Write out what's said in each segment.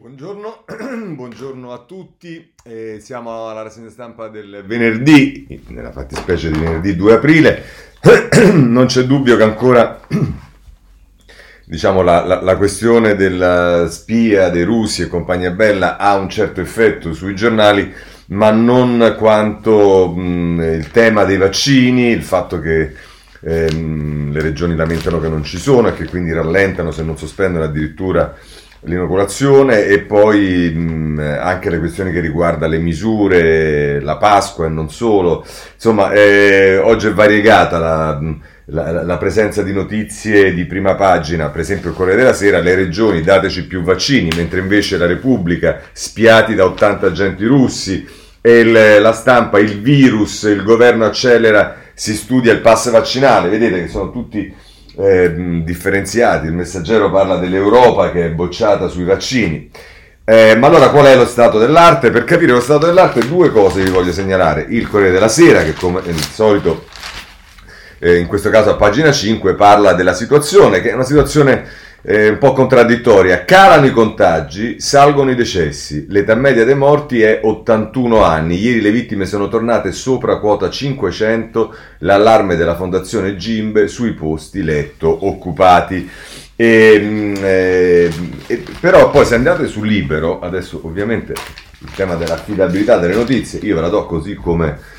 Buongiorno, buongiorno a tutti, eh, siamo alla rassegna stampa del venerdì, nella fattispecie di venerdì 2 aprile, non c'è dubbio che ancora diciamo, la, la, la, questione della spia dei russi e compagnia bella ha un certo effetto sui giornali, ma non quanto mh, il tema dei vaccini, il fatto che ehm, le regioni lamentano che non ci sono e che quindi rallentano se non sospendono addirittura l'inoculazione e poi mh, anche le questioni che riguardano le misure, la Pasqua e non solo. Insomma, eh, oggi è variegata la, la, la, presenza di notizie di prima pagina, per esempio il Corriere della Sera, le regioni dateci più vaccini, mentre invece la Repubblica spiati da 80 agenti russi e il, la stampa, il virus, il governo accelera, si studia il pass vaccinale, vedete che sono tutti eh, differenziati. Il messaggero parla dell'Europa che è bocciata sui vaccini. Eh, ma allora qual è lo stato dell'arte? Per capire lo stato dell'arte due cose vi voglio segnalare. Il Corriere della Sera, che come al solito, eh, in questo caso a pagina 5, parla della situazione, che è una situazione eh, un po' contraddittoria. Calano i contagi, salgono i decessi. L'età media dei morti è 81 anni. Ieri le vittime sono tornate sopra quota 500. L'allarme della Fondazione Gimbe sui posti letto occupati. E, mm, eh, e, però poi se andate su Libero, adesso ovviamente il tema dell'affidabilità delle notizie, io ve la do così come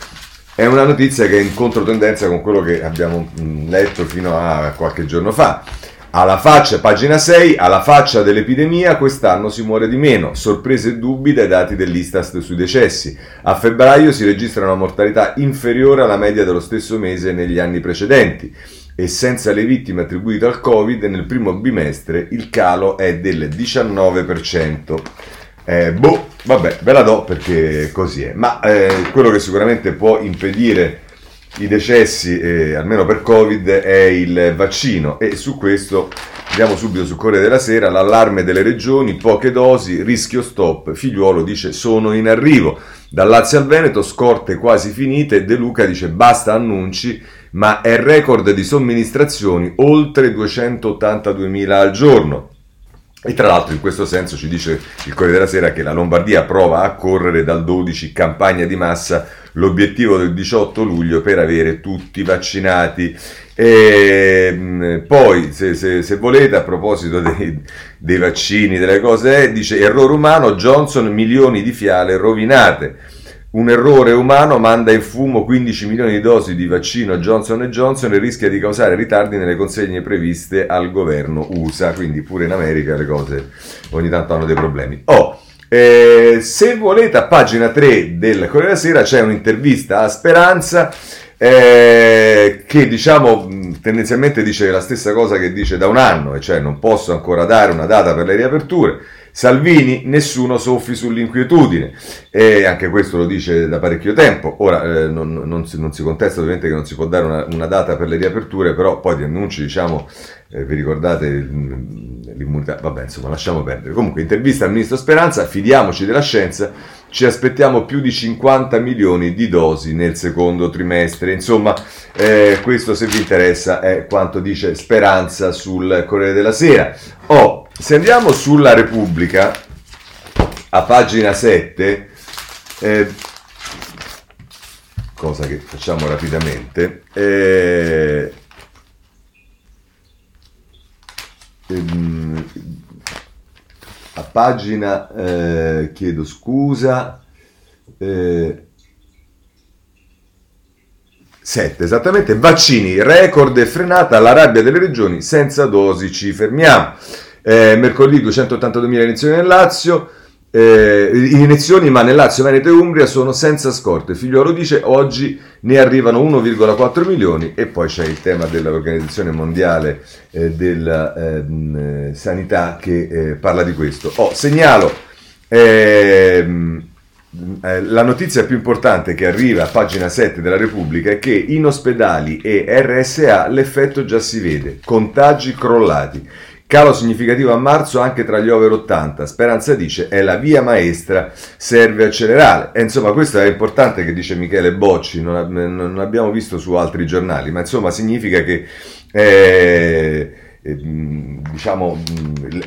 è una notizia che è in controtendenza con quello che abbiamo mm, letto fino a qualche giorno fa. Alla faccia, pagina 6, alla faccia dell'epidemia, quest'anno si muore di meno. Sorprese e dubbi dai dati dell'Istat sui decessi. A febbraio si registra una mortalità inferiore alla media dello stesso mese negli anni precedenti e senza le vittime attribuite al Covid nel primo bimestre il calo è del 19%. Eh, boh, vabbè, ve la do perché così è. Ma eh, quello che sicuramente può impedire i decessi, eh, almeno per Covid, è il vaccino e su questo andiamo subito sul Corriere della Sera, l'allarme delle regioni, poche dosi, rischio stop, figliuolo dice sono in arrivo. Dal Lazio al Veneto, scorte quasi finite, De Luca dice basta annunci, ma è record di somministrazioni oltre 282.000 al giorno. E tra l'altro in questo senso ci dice il Corriere della Sera che la Lombardia prova a correre dal 12 campagna di massa l'obiettivo del 18 luglio per avere tutti vaccinati. E, mm, poi, se, se, se, volete, a proposito dei, dei vaccini, delle cose, dice errore umano, Johnson milioni di fiale rovinate. Un errore umano manda in fumo 15 milioni di dosi di vaccino Johnson Johnson e rischia di causare ritardi nelle consegne previste al governo USA. Quindi pure in America le cose ogni tanto hanno dei problemi. Oh, eh, se volete, a pagina 3 del Corriere della Sera c'è un'intervista a Speranza eh, che diciamo tendenzialmente dice la stessa cosa che dice da un anno, e cioè non posso ancora dare una data per le riaperture. Salvini, nessuno soffi sull'inquietudine, e anche questo lo dice da parecchio tempo. Ora eh, non, non, si, non, si, contesta ovviamente che non si può dare una, una data per le riaperture, però poi di annunci, diciamo, eh, vi ricordate l'immunità, vabbè, insomma, lasciamo perdere. Comunque, intervista al ministro Speranza, fidiamoci della scienza, ci aspettiamo più di 50 milioni di dosi nel secondo trimestre. Insomma, eh, questo se vi interessa è quanto dice Speranza sul Corriere della Sera. Oh, se andiamo sulla Repubblica, a pagina 7, eh, cosa che facciamo rapidamente, eh, ehm, a pagina, eh, chiedo scusa, eh, 7, esattamente, vaccini, record e frenata la rabbia delle regioni, senza dosi ci fermiamo. Eh, mercoledì 282.000 iniezioni nel Lazio, eh, iniezioni ma nel Lazio, Veneto e Umbria sono senza scorte. Figliuolo dice oggi ne arrivano 1,4 milioni e poi c'è il tema dell'Organizzazione Mondiale eh, della ehm, Sanità che eh, parla di questo. Oh, segnalo ehm, eh, la notizia più importante che arriva a pagina 7 della Repubblica è che in ospedali e RSA l'effetto già si vede, contagi crollati. Calo significativo a marzo anche tra gli over 80. Speranza dice è la via maestra, serve accelerare. E insomma, questo è importante che dice Michele Bocci, non, non abbiamo visto su altri giornali, ma insomma significa che eh, diciamo,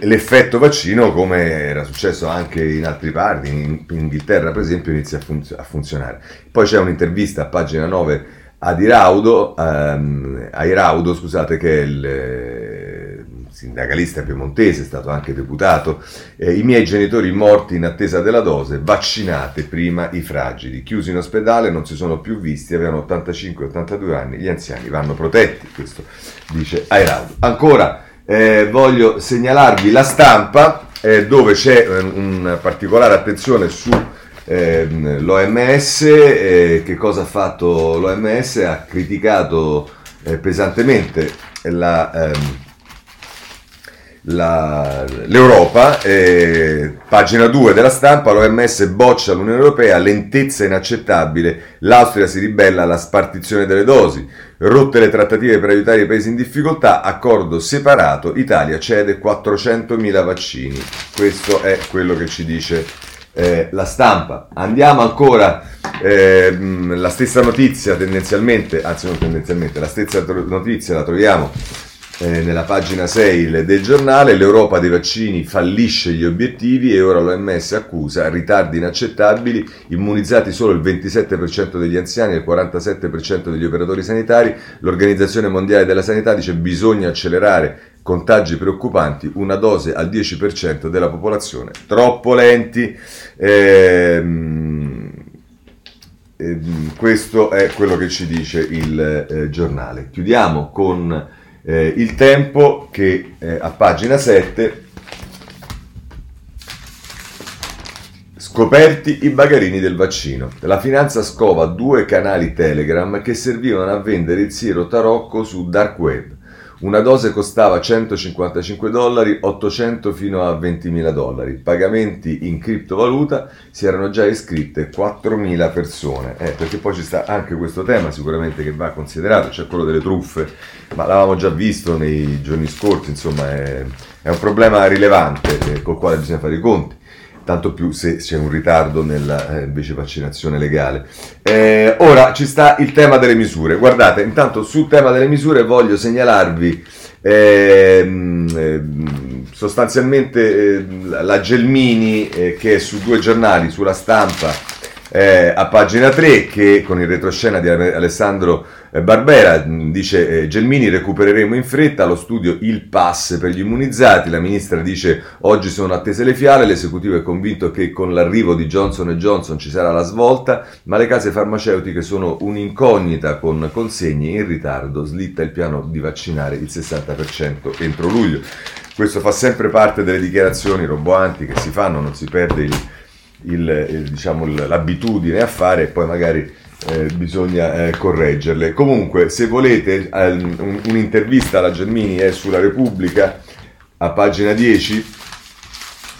l'effetto vaccino come era successo anche in altri parti, in, Inghilterra per esempio inizia a, funz- a, funzionare. Poi c'è un'intervista a pagina 9 ad Iraudo, ehm, a Iraudo scusate, che è il eh, sindacalista piemontese, è stato anche deputato, eh, i miei genitori morti in attesa della dose, vaccinate prima i fragili, chiusi in ospedale, non si sono più visti, avevano 85-82 anni, gli anziani vanno protetti, questo dice Airaudo. Ancora eh, voglio segnalarvi la stampa eh, dove c'è eh, una particolare attenzione su eh, l'OMS, eh, che cosa ha fatto l'OMS? Ha criticato eh, pesantemente la, ehm, la, l'Europa, eh, pagina 2 della stampa, l'OMS boccia l'Unione Europea, lentezza inaccettabile, l'Austria si ribella alla spartizione delle dosi, rotte le trattative per aiutare i paesi in difficoltà, accordo separato, Italia cede 400.000 vaccini. Questo è quello che ci dice eh, la stampa. Andiamo ancora, eh, la stessa notizia tendenzialmente, anzi non tendenzialmente, la stessa notizia la troviamo eh, nella pagina 6 del giornale, l'Europa dei vaccini fallisce gli obiettivi e ora l'OMS accusa ritardi inaccettabili, immunizzati solo il 27% degli anziani e il 47% degli operatori sanitari, l'Organizzazione Mondiale della Sanità dice bisogna accelerare contagi preoccupanti, una dose al 10% della popolazione, troppo lenti. Ehm, ehm, questo è quello che ci dice il eh, giornale. Chiudiamo con eh, il tempo che eh, a pagina 7 Scoperti i bagarini del vaccino. La finanza scova due canali Telegram che servivano a vendere il siero tarocco su dark web. Una dose costava 155 dollari, 800 fino a 20.000 dollari. Pagamenti in criptovaluta si erano già iscritte 4.000 persone. Eh, perché poi ci sta anche questo tema sicuramente che va considerato, cioè quello delle truffe, ma l'avevamo già visto nei giorni scorsi, insomma è, è un problema rilevante eh, col quale bisogna fare i conti tanto più se c'è un ritardo nella eh, invece vaccinazione legale. Eh, ora ci sta il tema delle misure. Guardate, intanto sul tema delle misure voglio segnalarvi ehm, ehm, sostanzialmente eh, la Gelmini eh, che è su due giornali, sulla stampa, eh, a pagina 3, che con il retroscena di Alessandro Barbera mm, dice eh, Gelmini recupereremo in fretta lo studio Il Pass per gli immunizzati, la ministra dice oggi sono attese le fiale, l'esecutivo è convinto che con l'arrivo di Johnson Johnson ci sarà la svolta, ma le case farmaceutiche sono un'incognita con consegne in ritardo, slitta il piano di vaccinare il 60% entro luglio. Questo fa sempre parte delle dichiarazioni roboanti che si fanno, non si perde il, il, il, diciamo, l'abitudine a fare e poi magari eh, bisogna eh, correggerle. Comunque, se volete um, un'intervista alla Germini è sulla Repubblica a pagina 10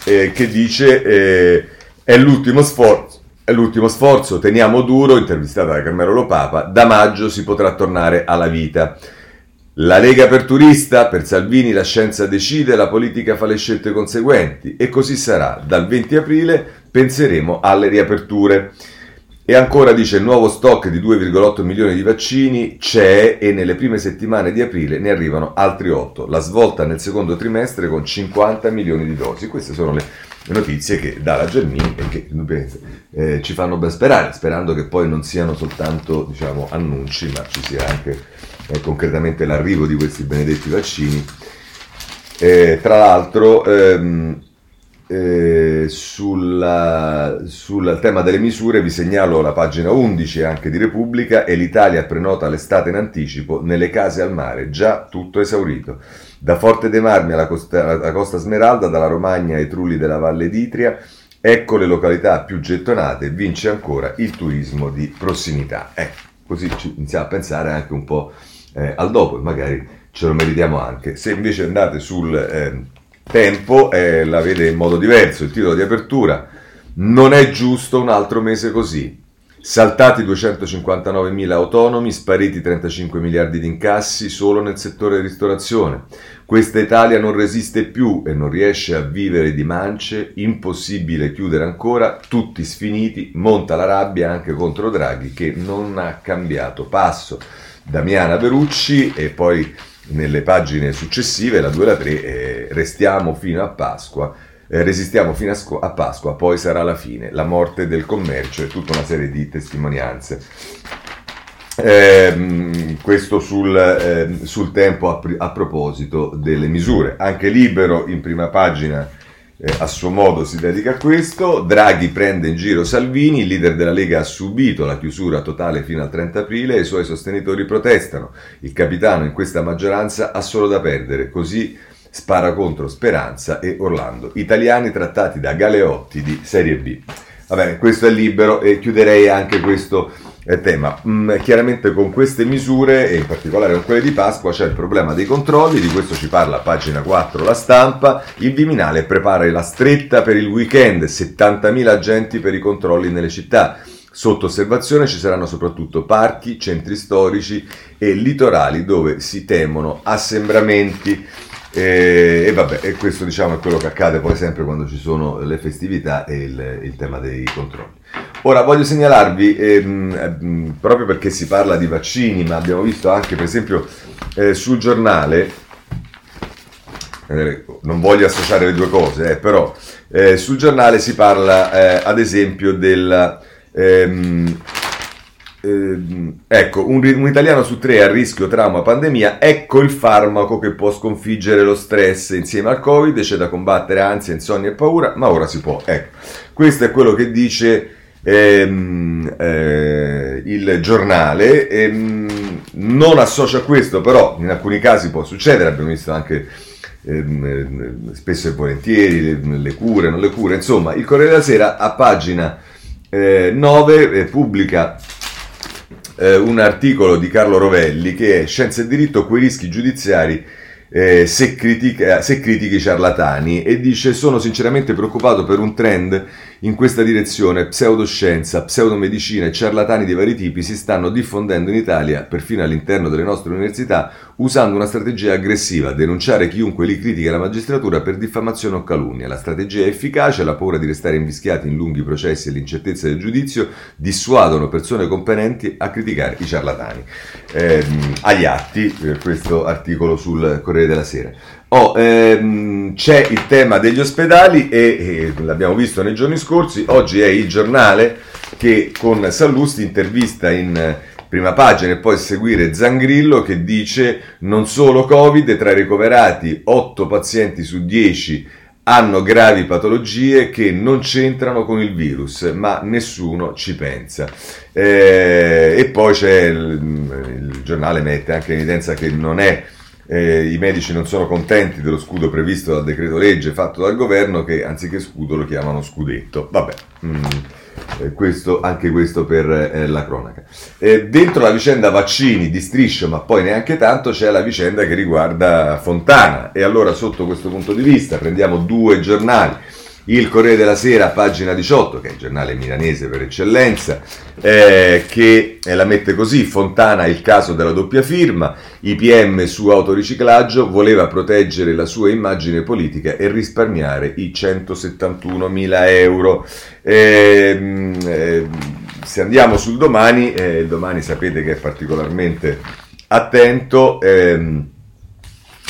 eh, che dice eh, è l'ultimo sforzo. È l'ultimo sforzo, teniamo duro, intervistata da Carmelo Papa, da maggio si potrà tornare alla vita. La Lega per turista, per Salvini la scienza decide, la politica fa le scelte conseguenti e così sarà. Dal 20 aprile penseremo alle riaperture. E ancora dice il nuovo stock di 2,8 milioni di vaccini c'è e nelle prime settimane di aprile ne arrivano altri 8. La svolta nel secondo trimestre con 50 milioni di dosi. Queste sono le notizie che dà la Germini e che eh, ci fanno ben sperare, sperando che poi non siano soltanto diciamo, annunci, ma ci sia anche eh, concretamente l'arrivo di questi benedetti vaccini. Eh, tra l'altro... Ehm, eh, sulla, sul tema delle misure vi segnalo la pagina 11 anche di Repubblica e l'Italia prenota l'estate in anticipo nelle case al mare, già tutto esaurito. Da Forte dei Marmi alla Costa, alla Costa Smeralda, dalla Romagna ai Trulli della Valle d'Itria, ecco le località più gettonate, vince ancora il turismo di prossimità. Eh, così ci iniziamo a pensare anche un po' eh, al dopo e magari ce lo meritiamo anche. Se invece andate sul... Tempo eh, la vede in modo diverso, il titolo di apertura. Non è giusto un altro mese così. Saltati 259.000 autonomi, spariti 35 miliardi di incassi solo nel settore ristorazione. Questa Italia non resiste più e non riesce a vivere di mance, impossibile chiudere ancora, tutti sfiniti, monta la rabbia anche contro Draghi che non ha cambiato passo. Damiana Perucci e poi nelle pagine successive, la 2 e la 3, eh, restiamo fino a Pasqua, eh, resistiamo fino a, sco- a, Pasqua, poi sarà la fine, la morte del commercio e tutta una serie di testimonianze. Eh, questo sul, eh, sul tempo a, a, proposito delle misure. Anche Libero in prima pagina eh, a suo modo si dedica a questo. Draghi prende in giro Salvini, il leader della Lega ha subito la chiusura totale fino al 30 aprile e i suoi sostenitori protestano. Il capitano in questa maggioranza ha solo da perdere, così spara contro Speranza e Orlando, italiani trattati da Galeotti di Serie B. Va bene, questo è libero e chiuderei anche questo tema. Mm, chiaramente con queste misure, e in particolare con quelle di Pasqua, c'è il problema dei controlli, di questo ci parla pagina 4 la stampa. Il Viminale prepara la stretta per il weekend, 70.000 agenti per i controlli nelle città. Sotto osservazione ci saranno soprattutto parchi, centri storici e litorali dove si temono assembramenti. E, e, vabbè, e questo diciamo è quello che accade poi sempre quando ci sono le festività e il, il tema dei controlli. Ora voglio segnalarvi, ehm, ehm, proprio perché si parla di vaccini, ma abbiamo visto anche per esempio eh, sul giornale, eh, non voglio associare le due cose, eh, però eh, sul giornale si parla eh, ad esempio del... Ehm, eh, ecco, un, un, italiano su tre a rischio trauma pandemia, ecco il farmaco che può sconfiggere lo stress insieme al Covid, c'è da combattere ansia, insonnia e paura, ma ora si può. Ecco, questo è quello che dice ehm, eh, il giornale. Ehm, non associa a questo, però in alcuni casi può succedere, abbiamo visto anche ehm, spesso e volentieri le, le, cure, non le cure, insomma, il Corriere della Sera a pagina eh, 9 eh, pubblica eh, un articolo di Carlo Rovelli che è Scienza e diritto, quei rischi giudiziari eh, se, critica, se critichi i ciarlatani e dice sono sinceramente preoccupato per un trend in questa direzione, pseudoscienza, pseudomedicina e ciarlatani di vari tipi si stanno diffondendo in Italia, perfino all'interno delle nostre università, usando una strategia aggressiva, denunciare chiunque li critica la magistratura per diffamazione o calunnia. La strategia è efficace, la paura di restare invischiati in lunghi processi e l'incertezza del giudizio dissuadono persone competenti a criticare i ciarlatani. Eh, agli atti, eh, questo articolo sul Corriere della Sera. Oh, ehm, c'è il tema degli ospedali e, e, l'abbiamo visto nei giorni scorsi, oggi è il giornale che con Sallusti intervista in prima pagina e poi seguire Zangrillo che dice non solo Covid, tra i ricoverati 8 pazienti su 10 hanno gravi patologie che non c'entrano con il virus, ma nessuno ci pensa. Eh, e poi c'è il, il giornale mette anche in evidenza che non è eh, i medici non sono contenti dello scudo previsto dal decreto legge fatto dal governo che anziché scudo lo chiamano scudetto. Vabbè, mm, eh, questo, anche questo per eh, la cronaca. dentro la vicenda vaccini di striscio, ma poi neanche tanto, c'è la vicenda che riguarda Fontana. E allora sotto questo punto di vista prendiamo due giornali il Corriere della Sera, pagina 18, che è il giornale milanese per eccellenza, eh, che eh, la mette così, Fontana il caso della doppia firma, IPM su autoriciclaggio, voleva proteggere la sua immagine politica e risparmiare i 171 mila euro. Eh, eh, se andiamo sul domani, eh, domani sapete che è particolarmente attento ehm,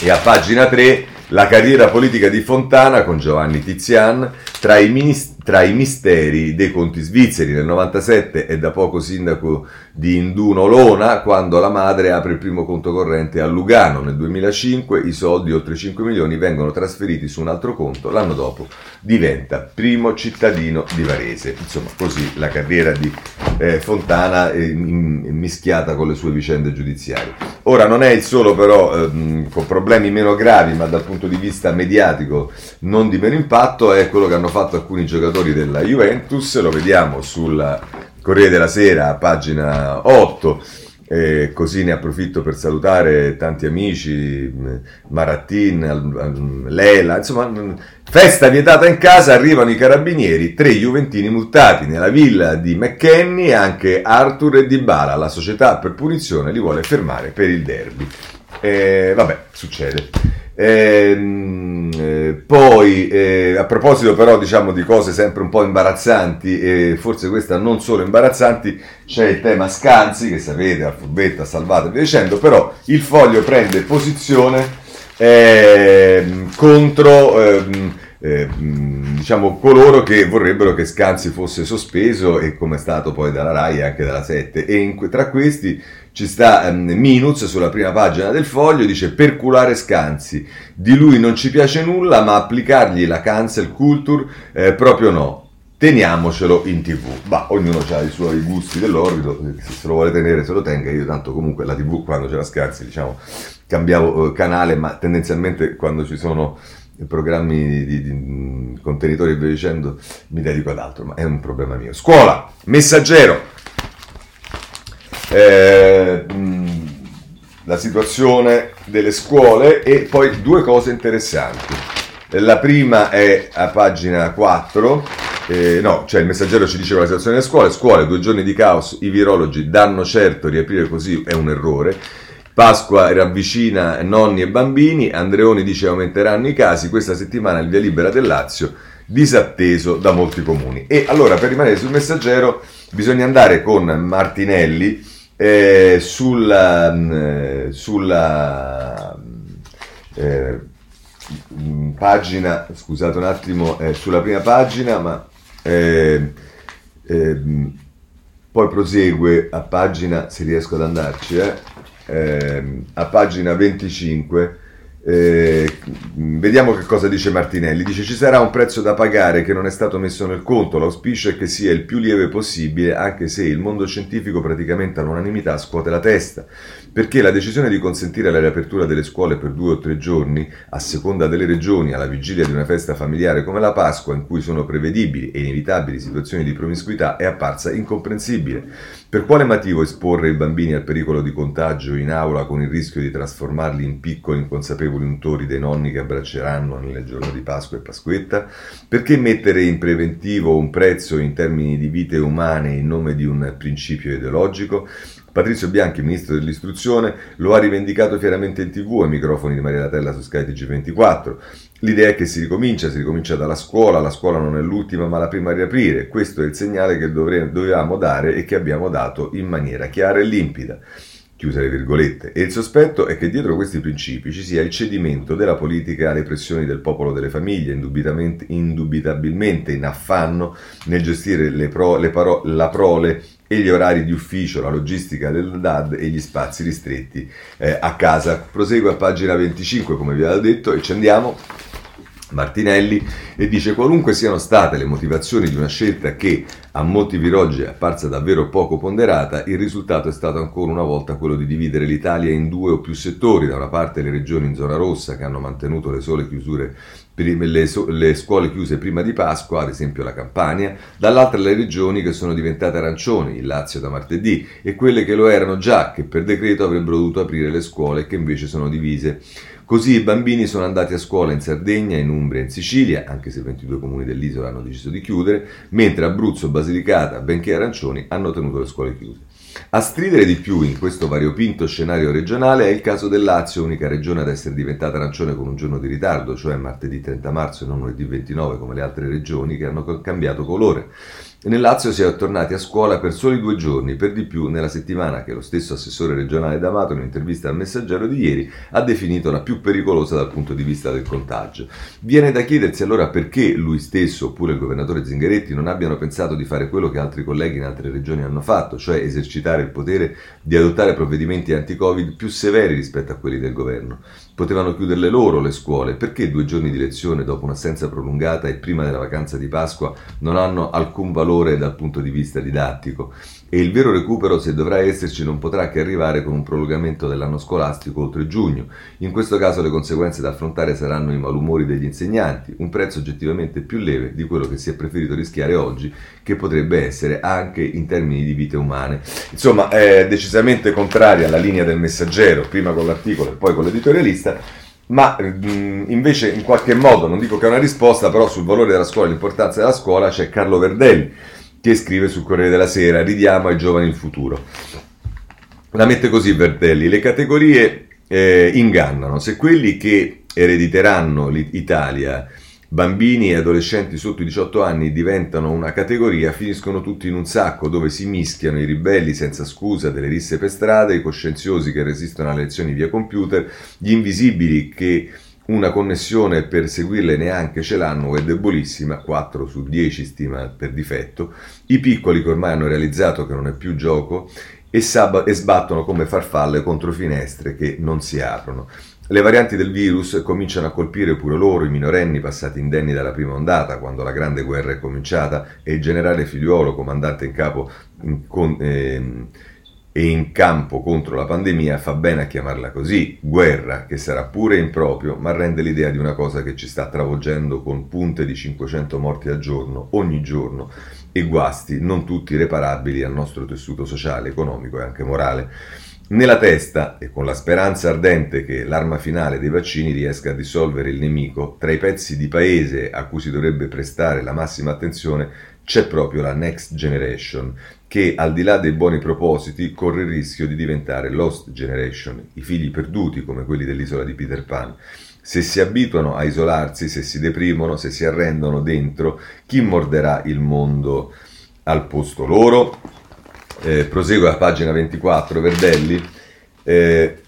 e a pagina 3 la carriera politica di Fontana con Giovanni Tizian tra i, ministri, tra i misteri dei conti svizzeri. Nel 97 è da poco sindaco di Induno Lona quando la madre apre il primo conto corrente a Lugano. Nel 2005 i soldi, oltre 5 milioni, vengono trasferiti su un altro conto. L'anno dopo diventa primo cittadino di Varese. Insomma, così la carriera di eh, Fontana in, mischiata con le sue vicende giudiziarie. Ora non è il solo però ehm, con problemi meno gravi, ma dal punto di vista mediatico non di meno impatto, è quello che hanno fatto alcuni giocatori della Juventus. Lo vediamo sul Corriere della Sera, pagina 8. E così ne approfitto per salutare tanti amici, Marattin, Lela, insomma, festa vietata in casa, arrivano i carabinieri, tre Juventini multati nella villa di McKenny, anche Arthur e Dybala, la società per punizione li vuole fermare per il derby. E vabbè, succede. Ehm, eh, poi, eh, a proposito però diciamo di cose sempre un po' imbarazzanti, e forse questa non solo imbarazzanti, c'è il tema Scanzi, che sapete, Alfabetta, Salvato e via dicendo, però il foglio prende posizione eh, contro ehm, eh, diciamo coloro che vorrebbero che Scanzi fosse sospeso e come è stato poi dalla RAI e anche dalla 7 e in, tra questi ci sta um, Minuz sulla prima pagina del foglio, dice perculare Scanzi, di lui non ci piace nulla, ma applicargli la cancel culture eh, proprio no. Teniamocelo in tv. Ma ognuno ha i suoi gusti dell'orbido, se se lo vuole tenere se lo tenga, io tanto comunque la tv quando c'era Scanzi diciamo cambiavo eh, canale, ma tendenzialmente quando ci sono programmi di, di contenitori e via dicendo mi dedico ad altro, ma è un problema mio. Scuola, messaggero eh, la situazione delle scuole e poi due cose interessanti. La prima è a pagina 4, eh, no, cioè il messaggero ci diceva la situazione delle scuole, scuole, due giorni di caos, i virologi danno certo, riaprire così è un errore. Pasqua ravvicina nonni e bambini, Andreoni dice aumenteranno i casi, questa settimana il via libera del Lazio disatteso da molti comuni. E allora per rimanere sul messaggero bisogna andare con Martinelli eh, sulla, sulla eh, mm, pagina, scusate un attimo, eh, sulla prima pagina, ma eh, ehm, poi prosegue a pagina, se riesco ad andarci, eh, ehm, a pagina 25 eh, vediamo che cosa dice Martinelli. Dice ci sarà un prezzo da pagare che non è stato messo nel conto. L'auspicio è che sia il più lieve possibile, anche se il mondo scientifico praticamente all'unanimità scuote la testa. Perché la decisione di consentire la riapertura delle scuole per due o tre giorni, a seconda delle regioni, alla vigilia di una festa familiare come la Pasqua, in cui sono prevedibili e inevitabili situazioni di promiscuità, è apparsa incomprensibile. Per quale motivo esporre i bambini al pericolo di contagio in aula con il rischio di trasformarli in piccoli inconsapevoli untori dei nonni che abbracceranno nelle giorni di Pasqua e Pasquetta? Perché mettere in preventivo un prezzo in termini di vite umane in nome di un principio ideologico? Patrizio Bianchi, ministro dell'istruzione, lo ha rivendicato fieramente in tv ai microfoni di Maria Latella su Sky TG24. L'idea è che si ricomincia, si ricomincia dalla scuola, la scuola non è l'ultima ma la prima a riaprire. Questo è il segnale che dovre- dovevamo dare e che abbiamo dato in maniera chiara e limpida chiuse le virgolette, e il sospetto è che dietro questi principi ci sia il cedimento della politica alle pressioni del popolo delle famiglie, indubitabilmente in affanno nel gestire pro, paro, la prole e gli orari di ufficio, la logistica del DAD e gli spazi ristretti eh, a casa. Prosegue a pagina 25, come vi avevo detto, e ci andiamo. Martinelli e dice qualunque siano state le motivazioni di una scelta che a molti viroggi è apparsa davvero poco ponderata, il risultato è stato ancora una volta quello di dividere l'Italia in due o più settori, da una parte le regioni in zona rossa che hanno mantenuto le sole chiusure le, le, scuole chiuse prima di Pasqua, ad esempio la Campania, dall'altra le regioni che sono diventate arancioni, il Lazio da martedì, e quelle che lo erano già, che per decreto avrebbero dovuto aprire le scuole e che invece sono divise. Così i bambini sono andati a scuola in Sardegna, in Umbria e in Sicilia, anche se 22 comuni dell'isola hanno deciso di chiudere, mentre Abruzzo, Basilicata, benché arancioni, hanno tenuto le scuole chiuse. A stridere di più in questo variopinto scenario regionale è il caso del Lazio, unica regione ad essere diventata arancione con un giorno di ritardo, cioè martedì 30 marzo e non lunedì 29 come le altre regioni che hanno cambiato colore. Nel Lazio si è tornati a scuola per soli due giorni, per di più nella settimana che lo stesso assessore regionale D'Amato, in un'intervista al Messaggero di ieri, ha definito la più pericolosa dal punto di vista del contagio. Viene da chiedersi allora perché lui stesso, oppure il governatore Zingaretti, non abbiano pensato di fare quello che altri colleghi in altre regioni hanno fatto, cioè esercitare il potere di adottare provvedimenti anti-Covid più severi rispetto a quelli del governo. Potevano chiuderle loro le scuole, perché due giorni di lezione dopo un'assenza prolungata e prima della vacanza di Pasqua non hanno alcun valore dal punto di vista didattico? E il vero recupero, se dovrà esserci, non potrà che arrivare con un prolungamento dell'anno scolastico oltre giugno. In questo caso le conseguenze da affrontare saranno i malumori degli insegnanti, un prezzo oggettivamente più leve di quello che si è preferito rischiare oggi, che potrebbe essere anche in termini di vite umane. Insomma, è decisamente contraria alla linea del messaggero, prima con l'articolo e poi con l'editorialista, ma invece in qualche modo, non dico che è una risposta, però sul valore della scuola e l'importanza della scuola c'è Carlo Verdelli che scrive sul Corriere della Sera, ridiamo ai giovani il futuro. La mette così Verdelli, le categorie eh, ingannano, se quelli che erediteranno l'Italia Bambini e adolescenti sotto i 18 anni diventano una categoria, finiscono tutti in un sacco dove si mischiano i ribelli senza scusa delle risse per strada, i coscienziosi che resistono alle lezioni via computer, gli invisibili che una connessione per seguirle neanche ce l'hanno è debolissima, 4 su 10 stima per difetto, i piccoli che ormai hanno realizzato che non è più gioco e, sab- e sbattono come farfalle contro finestre che non si aprono. Le varianti del virus cominciano a colpire pure loro, i minorenni passati indenni dalla prima ondata, quando la grande guerra è cominciata, e il generale figliuolo, comandante in capo con, eh, e in campo contro la pandemia, fa bene a chiamarla così, guerra, che sarà pure improprio, ma rende l'idea di una cosa che ci sta travolgendo con punte di 500 morti al giorno, ogni giorno, e guasti non tutti reparabili al nostro tessuto sociale, economico e anche morale. Nella testa e con la speranza ardente che l'arma finale dei vaccini riesca a dissolvere il nemico, tra i pezzi di paese a cui si dovrebbe prestare la massima attenzione c'è proprio la Next Generation, che al di là dei buoni propositi corre il rischio di diventare Lost Generation, i figli perduti come quelli dell'isola di Peter Pan. Se si abituano a isolarsi, se si deprimono, se si arrendono dentro, chi morderà il mondo al posto loro? eh, prosegue a pagina 24, Verdelli, eh,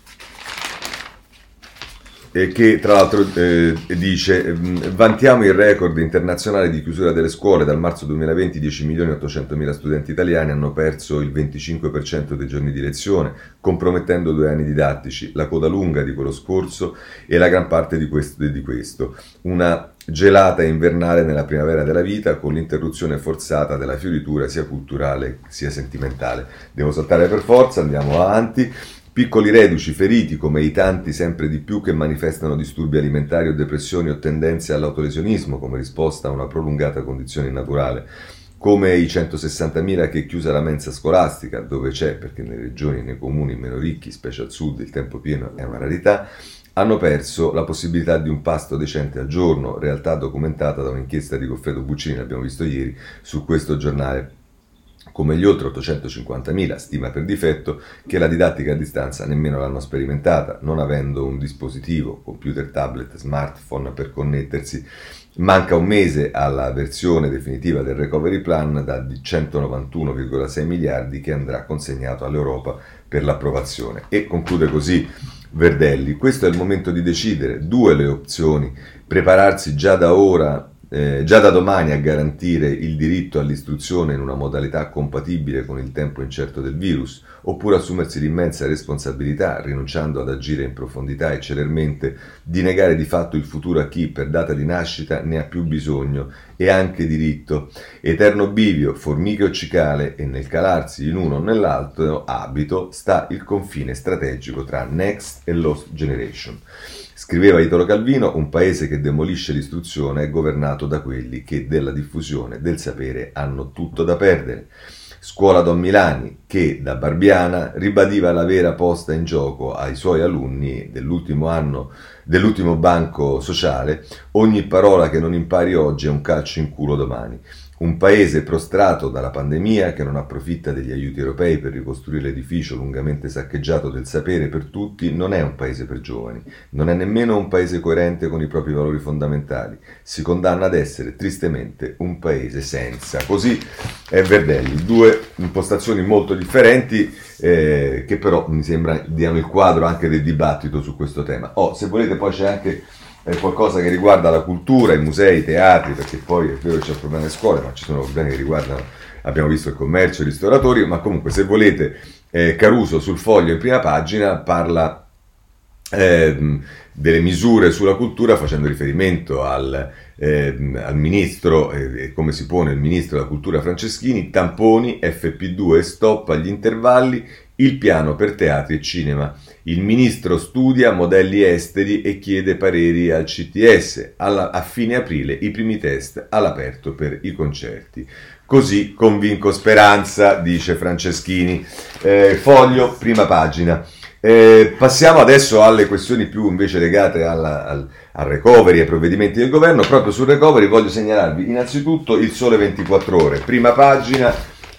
eh, che tra l'altro eh, dice vantiamo il record internazionale di chiusura delle scuole. Dal marzo 2020 10 milioni 800 mila studenti italiani hanno perso il 25% dei giorni di lezione compromettendo due anni didattici. La coda lunga di quello scorso e la gran parte di questo, di questo. una gelata invernale nella primavera della vita con l'interruzione forzata della fioritura sia culturale sia sentimentale. Devo saltare per forza andiamo avanti Piccoli reduci feriti come i tanti sempre di più che manifestano disturbi alimentari o depressioni o tendenze all'autolesionismo come risposta a una prolungata condizione naturale, come i 160.000 che chiusa la mensa scolastica, dove c'è, perché nelle regioni e nei comuni meno ricchi, specie al sud, il tempo pieno è una rarità, hanno perso la possibilità di un pasto decente al giorno, realtà documentata da un'inchiesta di Goffredo Buccini, l'abbiamo visto ieri, su questo giornale come gli oltre 850.000, stima per difetto, che la didattica a distanza nemmeno l'hanno sperimentata, non avendo un dispositivo, computer, tablet, smartphone per connettersi. Manca un mese alla versione definitiva del recovery plan da 191,6 miliardi che andrà consegnato all'Europa per l'approvazione. E conclude così Verdelli, questo è il momento di decidere, due le opzioni, prepararsi già da ora eh, già da domani a garantire il diritto all'istruzione in una modalità compatibile con il tempo incerto del virus, oppure assumersi l'immensa responsabilità, rinunciando ad agire in profondità e celermente, di negare di fatto il futuro a chi per data di nascita ne ha più bisogno e anche diritto. Eterno bivio, formiche o cicale, e nel calarsi in uno o nell'altro abito sta il confine strategico tra Next e Lost Generation. Scriveva Italo Calvino, un paese che demolisce l'istruzione è governato da quelli che della diffusione del sapere hanno tutto da perdere. Scuola Don Milani, che da Barbiana ribadiva la vera posta in gioco ai suoi alunni dell'ultimo anno dell'ultimo banco sociale, ogni parola che non impari oggi è un calcio in culo domani. Un paese prostrato dalla pandemia che non approfitta degli aiuti europei per ricostruire l'edificio lungamente saccheggiato del sapere per tutti non è un paese per giovani, non è nemmeno un paese coerente con i propri valori fondamentali. Si condanna ad essere tristemente un paese senza. Così è Verdelli. Due impostazioni molto differenti eh, che però mi sembra diano il quadro anche del dibattito su questo tema. Oh, se volete poi c'è anche è qualcosa che riguarda la cultura, i musei, i teatri, perché poi è vero che c'è un problema nelle scuole, ma ci sono problemi che riguardano, abbiamo visto il commercio, i ristoratori, ma comunque se volete, eh, Caruso sul foglio in prima pagina parla eh, delle misure sulla cultura facendo riferimento al, eh, al ministro eh, come si pone il ministro della cultura Franceschini, tamponi, FP2 stop agli intervalli, il piano per teatri e cinema. Il ministro studia modelli esteri e chiede pareri al CTS. Alla, a fine aprile i primi test all'aperto per i concerti. Così convinco speranza, dice Franceschini. Eh, foglio, prima pagina. Eh, passiamo adesso alle questioni più invece legate alla, al, al, recovery, ai provvedimenti del governo. Proprio sul recovery voglio segnalarvi innanzitutto il sole 24 ore. Prima pagina,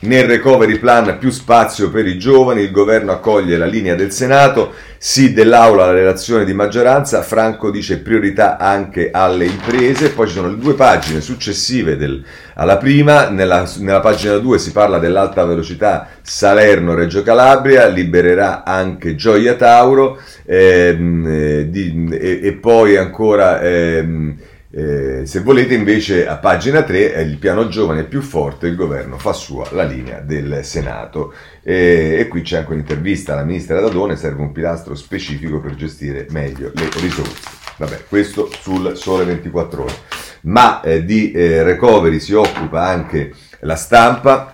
Nel recovery plan più spazio per i giovani, il governo accoglie la linea del Senato, sì dell'Aula alla relazione di maggioranza, Franco dice priorità anche alle imprese, poi ci sono le due pagine successive del, alla prima, nella, nella pagina 2 si parla dell'alta velocità Salerno-Reggio Calabria, libererà anche Gioia Tauro ehm, eh, di, e, e, poi ancora... Ehm, eh, se volete invece a pagina 3 è il piano giovane più forte, il governo fa sua la linea del Senato e, e qui c'è anche un'intervista alla ministra Dadone, serve un pilastro specifico per gestire meglio le risorse. Vabbè, questo sul sole 24 ore. Ma eh, di eh, recovery si occupa anche la stampa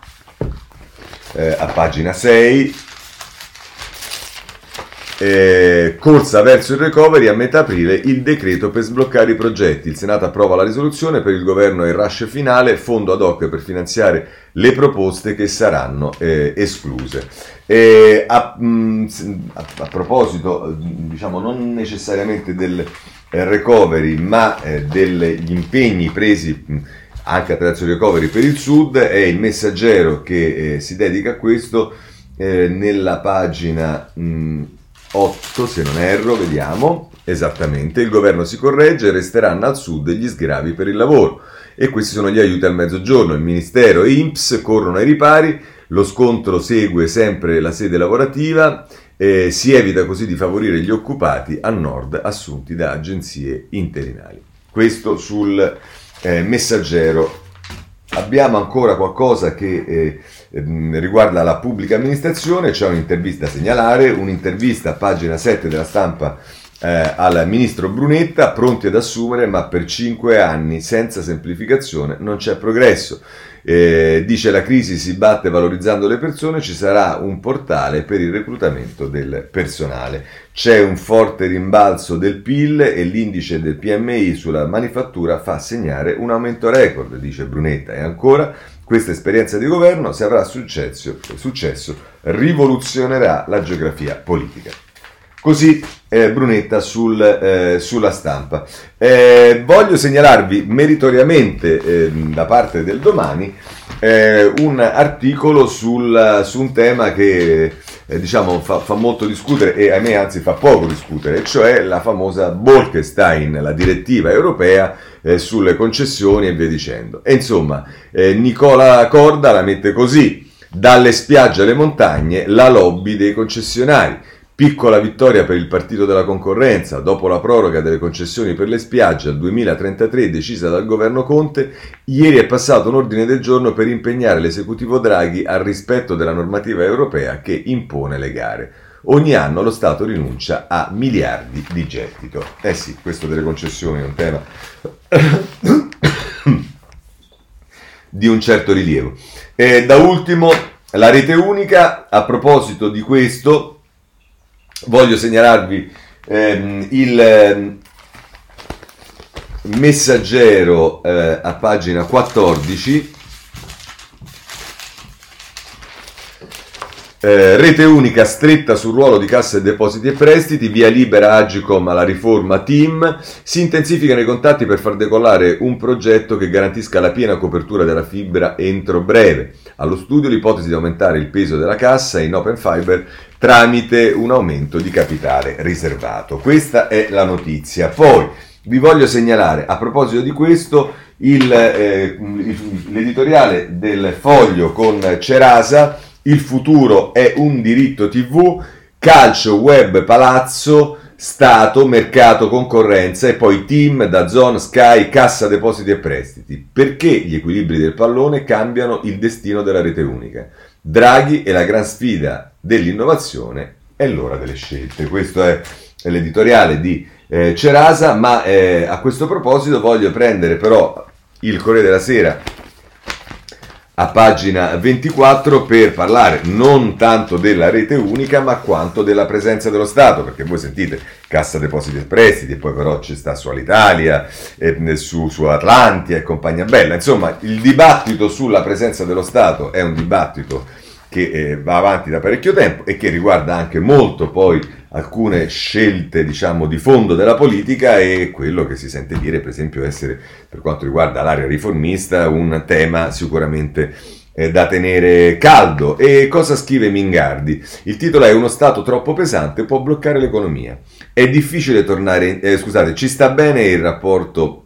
eh, a pagina 6 eh, corsa verso il recovery a metà aprile il decreto per sbloccare i progetti. Il Senato approva la risoluzione per il governo e rush finale, fondo ad hoc per finanziare le proposte che saranno eh, escluse. Eh, a, mh, a, a, proposito, diciamo non necessariamente del recovery, ma eh, degli impegni presi mh, anche attraverso il recovery per il Sud, è il messaggero che eh, si dedica a questo eh, nella pagina... Mh, 8, se non erro, vediamo esattamente, il governo si corregge e resteranno al sud gli sgravi per il lavoro. E questi sono gli aiuti al mezzogiorno. Il Ministero e INPS corrono ai ripari, lo scontro segue sempre la sede lavorativa, eh, si evita così di favorire gli occupati a nord assunti da agenzie interinali. Questo sul eh, messaggero. Abbiamo ancora qualcosa che eh, riguarda la pubblica amministrazione, c'è un'intervista da segnalare, un'intervista a pagina 7 della stampa eh, al ministro Brunetta, pronti ad assumere, ma per 5 anni senza semplificazione non c'è progresso. Eh, dice la crisi si batte valorizzando le persone, ci sarà un portale per il reclutamento del personale. C'è un forte rimbalzo del PIL e l'indice del PMI sulla manifattura fa segnare un aumento record, dice Brunetta. E ancora questa esperienza di governo, se avrà successo, successo rivoluzionerà la geografia politica. Così eh, Brunetta sul, eh, sulla stampa. Eh, voglio segnalarvi meritoriamente ehm, da parte del domani eh, un articolo sul, su un tema che eh, diciamo, fa, fa, molto discutere e ahimè anzi fa poco discutere, cioè la famosa Bolkestein, la direttiva europea eh, sulle concessioni e via dicendo. E insomma, Nicola Corda la mette così, dalle spiagge alle montagne, la lobby dei concessionari. Piccola vittoria per il partito della concorrenza, dopo la proroga delle concessioni per le spiagge al 2033 decisa dal governo Conte, ieri è passato un ordine del giorno per impegnare l'esecutivo Draghi al rispetto della normativa europea che impone le gare. Ogni anno lo Stato rinuncia a miliardi di gettito. Eh sì, questo delle concessioni è un tema di un certo rilievo. E da ultimo, la rete unica, a proposito di questo, voglio segnalarvi ehm, il ehm, messaggero eh, a pagina 14 Eh, rete unica stretta sul ruolo di cassa e depositi e prestiti, via libera Agicom alla riforma Team, si intensificano i contatti per far decollare un progetto che garantisca la piena copertura della fibra entro breve. Allo studio l'ipotesi di aumentare il peso della cassa in Open Fiber tramite un aumento di capitale riservato. Questa è la notizia. Poi vi voglio segnalare a proposito di questo il, eh, l'editoriale del foglio con Cerasa il futuro è un diritto TV, calcio, web, palazzo, Stato, mercato, concorrenza e poi team, da zone, Sky, cassa depositi e prestiti. Perché gli equilibri del pallone cambiano il destino della rete unica? Draghi e la gran sfida dell'innovazione è l'ora delle scelte. Questo è l'editoriale di eh, Cerasa, ma eh, a questo proposito voglio prendere però il Corriere della Sera a pagina 24 per parlare non tanto della rete unica ma quanto della presenza dello Stato, perché voi sentite Cassa Depositi e Prestiti e poi però ci sta su Alitalia, eh, su, su Atlantia e compagnia bella, insomma il dibattito sulla presenza dello Stato è un dibattito che eh, va avanti da parecchio tempo e che riguarda anche molto poi alcune scelte diciamo di fondo della politica e quello che si sente dire per esempio essere per quanto riguarda l'area riformista un tema sicuramente eh, da tenere caldo. E cosa scrive Mingardi? Il titolo è Uno Stato troppo pesante può bloccare l'economia. È difficile tornare, eh, scusate, ci sta bene il rapporto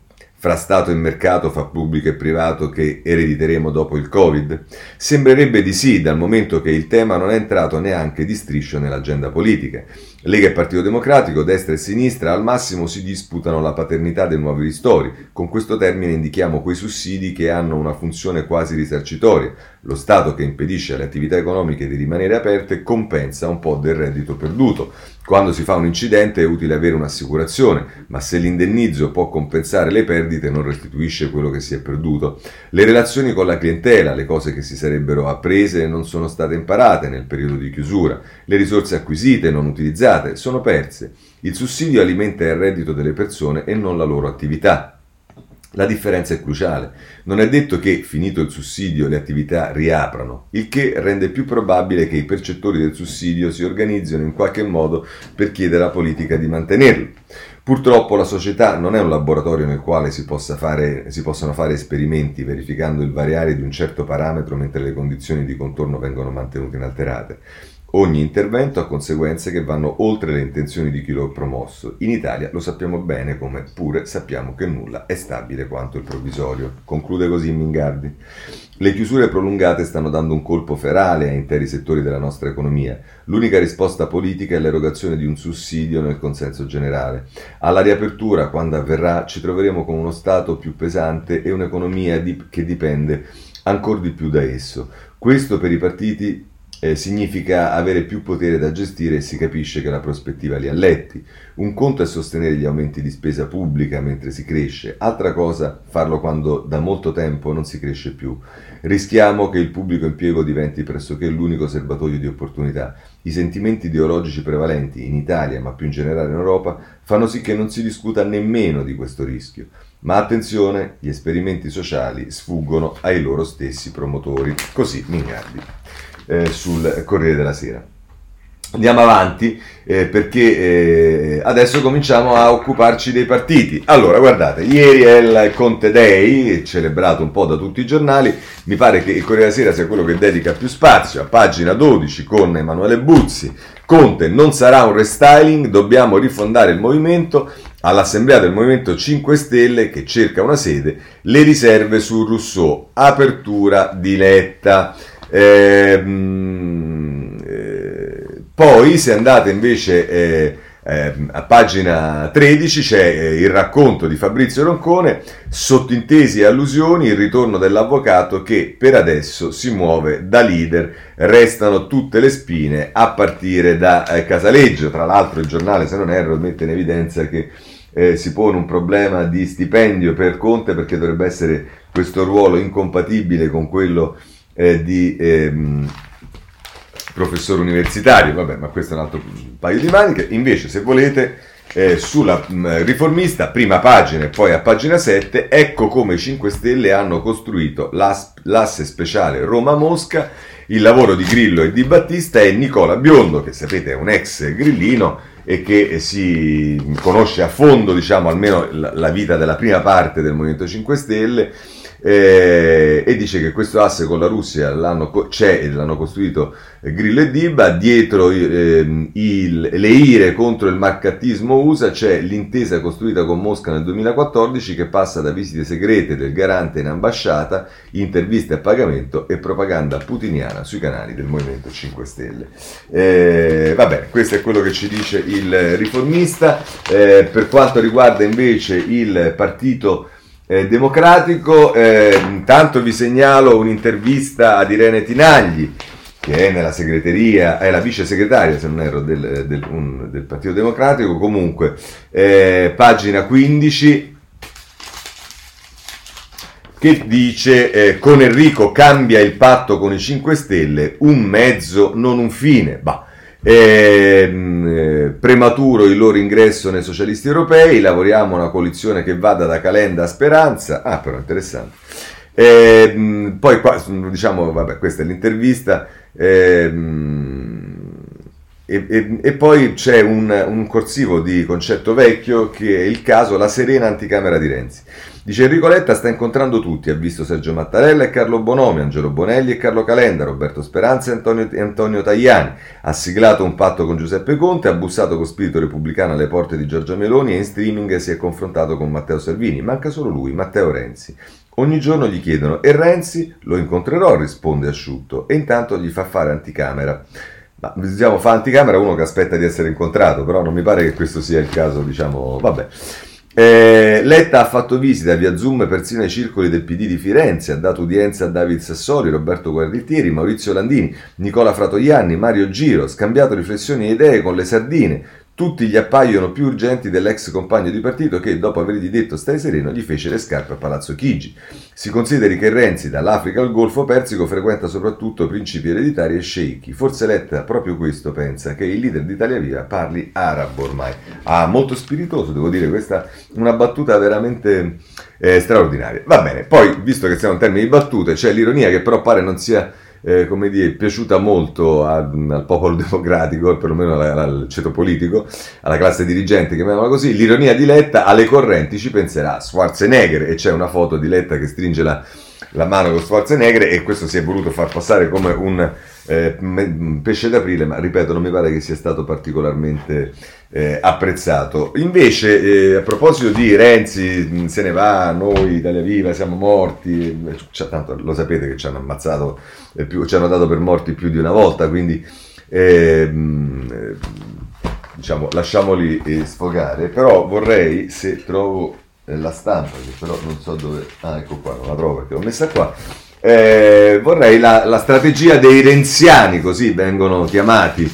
fra Stato e mercato, fra pubblico e privato che erediteremo dopo il Covid? Sembrerebbe di sì, dal momento che il tema non è entrato neanche di striscio nell'agenda politica. Lega e Partito Democratico, destra e sinistra, al massimo si disputano la paternità dei nuovi ristori. Con questo termine indichiamo quei sussidi che hanno una funzione quasi risarcitoria. Lo Stato che impedisce alle attività economiche di rimanere aperte compensa un po' del reddito perduto. Quando si fa un incidente è utile avere un'assicurazione, ma se l'indennizzo può compensare le perdite non restituisce quello che si è perduto. Le relazioni con la clientela, le cose che si sarebbero apprese non sono state imparate nel periodo di chiusura, le risorse acquisite non utilizzate sono perse. Il sussidio alimenta il reddito delle persone e non la loro attività. La differenza è cruciale. Non è detto che, finito il sussidio, le attività riaprano, il che rende più probabile che i percettori del sussidio si organizzino in qualche modo per chiedere alla politica di mantenerlo. Purtroppo la società non è un laboratorio nel quale si, fare, si possano fare esperimenti verificando il variare di un certo parametro mentre le condizioni di contorno vengono mantenute inalterate. Ogni intervento ha conseguenze che vanno oltre le intenzioni di chi lo ha promosso. In Italia lo sappiamo bene, come pure sappiamo che nulla è stabile quanto il provvisorio. Conclude così Mingardi. Le chiusure prolungate stanno dando un colpo ferale a interi settori della nostra economia. L'unica risposta politica è l'erogazione di un sussidio nel consenso generale. Alla riapertura, quando avverrà, ci troveremo con uno Stato più pesante e un'economia di- che dipende ancora di più da esso. Questo per i partiti eh, significa avere più potere da gestire e si capisce che la prospettiva li ha letti. Un conto è sostenere gli aumenti di spesa pubblica mentre si cresce, altra cosa farlo quando da molto tempo non si cresce più. Rischiamo che il pubblico impiego diventi pressoché l'unico serbatoio di opportunità. I sentimenti ideologici prevalenti in Italia, ma più in generale in Europa, fanno sì che non si discuta nemmeno di questo rischio. Ma attenzione, gli esperimenti sociali sfuggono ai loro stessi promotori. Così Mingardi eh, sul Corriere della Sera. Andiamo avanti eh, perché eh, adesso cominciamo a occuparci dei partiti. Allora, guardate, ieri è il Conte Day, celebrato un po' da tutti i giornali, mi pare che il Corriere della Sera sia quello che dedica più spazio, a pagina 12 con Emanuele Buzzi. Conte non sarà un restyling, dobbiamo rifondare il movimento. All'assemblea del Movimento 5 Stelle, che cerca una sede, le riserve su Rousseau, apertura di Letta. Ehm, eh, poi, se andate invece eh, eh, a pagina 13, c'è eh, il racconto di Fabrizio Roncone, sottintesi e allusioni, il ritorno dell'avvocato che per adesso si muove da leader, restano tutte le spine a partire da eh, Casaleggio. Tra l'altro il giornale, se non erro, mette in evidenza che eh, si pone un problema di stipendio per Conte perché dovrebbe essere questo ruolo incompatibile con quello eh, di ehm, professore universitario, vabbè, ma questo è un altro paio di maniche. Invece, se volete, eh, sulla mh, riformista, prima pagina e poi a pagina 7, ecco come i 5 Stelle hanno costruito l'as- l'asse speciale Roma-Mosca. Il lavoro di Grillo e di Battista è Nicola Biondo, che sapete è un ex grillino e che si conosce a fondo, diciamo, almeno la vita della prima parte del Movimento 5 Stelle eh, e dice che questo asse con la Russia l'hanno, c'è e l'hanno costruito Grillo e Diba, dietro eh, il, le ire contro il marcattismo USA c'è l'intesa costruita con Mosca nel 2014 che passa da visite segrete del garante in ambasciata, interviste a pagamento e propaganda putiniana sui canali del Movimento 5 Stelle. Eh, vabbè, questo è quello che ci dice il riformista. Eh, per quanto riguarda invece il partito eh, democratico. Eh, intanto vi segnalo un'intervista ad Irene Tinagli, che è nella segreteria, è la vice segretaria, se non erro, del, del, un, del Partito Democratico. Comunque, eh, pagina 15 che dice eh, con Enrico cambia il patto con i 5 Stelle, un mezzo, non un fine. Bah, eh, prematuro il loro ingresso nei socialisti europei, lavoriamo una coalizione che vada da Calenda a Speranza. Ah, però interessante. Eh, poi qua, diciamo, vabbè, questa è l'intervista. Eh, E, e, e, poi c'è un, un, corsivo di concetto vecchio che è il caso La Serena Anticamera di Renzi. Dice Enrico Letta sta incontrando tutti, ha visto Sergio Mattarella e Carlo Bonomi, Angelo Bonelli e Carlo Calenda, Roberto Speranza e Antonio, Antonio Tajani, ha siglato un patto con Giuseppe Conte, ha bussato con spirito repubblicano alle porte di Giorgia Meloni e in streaming si è confrontato con Matteo Salvini. Manca solo lui, Matteo Renzi. Ogni giorno gli chiedono e Renzi lo incontrerò, risponde asciutto, e intanto gli fa fare anticamera. Ma diciamo, fa anticamera uno che aspetta di essere incontrato, però non mi pare che questo sia il caso, diciamo, vabbè. Eh, Letta ha fatto visita via Zoom persino ai circoli del PD di Firenze, ha dato udienza a David Sassoli, Roberto Guarditieri, Maurizio Landini, Nicola Fratoianni, Mario Giro, scambiato riflessioni e idee con le sardine, tutti gli appaiono più urgenti dell'ex compagno di partito che, dopo avergli detto stai sereno, gli fece le scarpe a Palazzo Chigi. Si consideri che Renzi, dall'Africa al Golfo Persico, frequenta soprattutto principi ereditari e sceicchi. Forse Letta proprio questo pensa, che il leader d'Italia Viva parli arabo ormai. Ah, molto spiritoso, devo dire, questa è una battuta veramente eh, straordinaria. Va bene, poi, visto che siamo in termini di battute, c'è l'ironia che però pare non sia eh, come dire, piaciuta molto a, al popolo democratico, perlomeno al, al ceto politico, alla classe dirigente, chiamiamola così, l'ironia di Letta alle correnti ci penserà Schwarzenegger e c'è una foto di Letta che stringe la, la mano con Schwarzenegger e questo si è voluto far passare come un eh, pesce d'aprile, ma ripeto, non mi pare che sia stato particolarmente eh, apprezzato. Invece, eh, a proposito di Renzi, se ne va, noi Italia Viva siamo morti, cioè, tanto lo sapete che ci hanno ammazzato, eh, più, ci hanno dato per morti più di una volta, quindi ehm, eh, diciamo, lasciamoli eh, sfogare, però vorrei, se trovo la stampa, che però non so dove, ah ecco qua, non la trovo perché l'ho messa qua, eh, vorrei la, la, strategia dei renziani, così vengono chiamati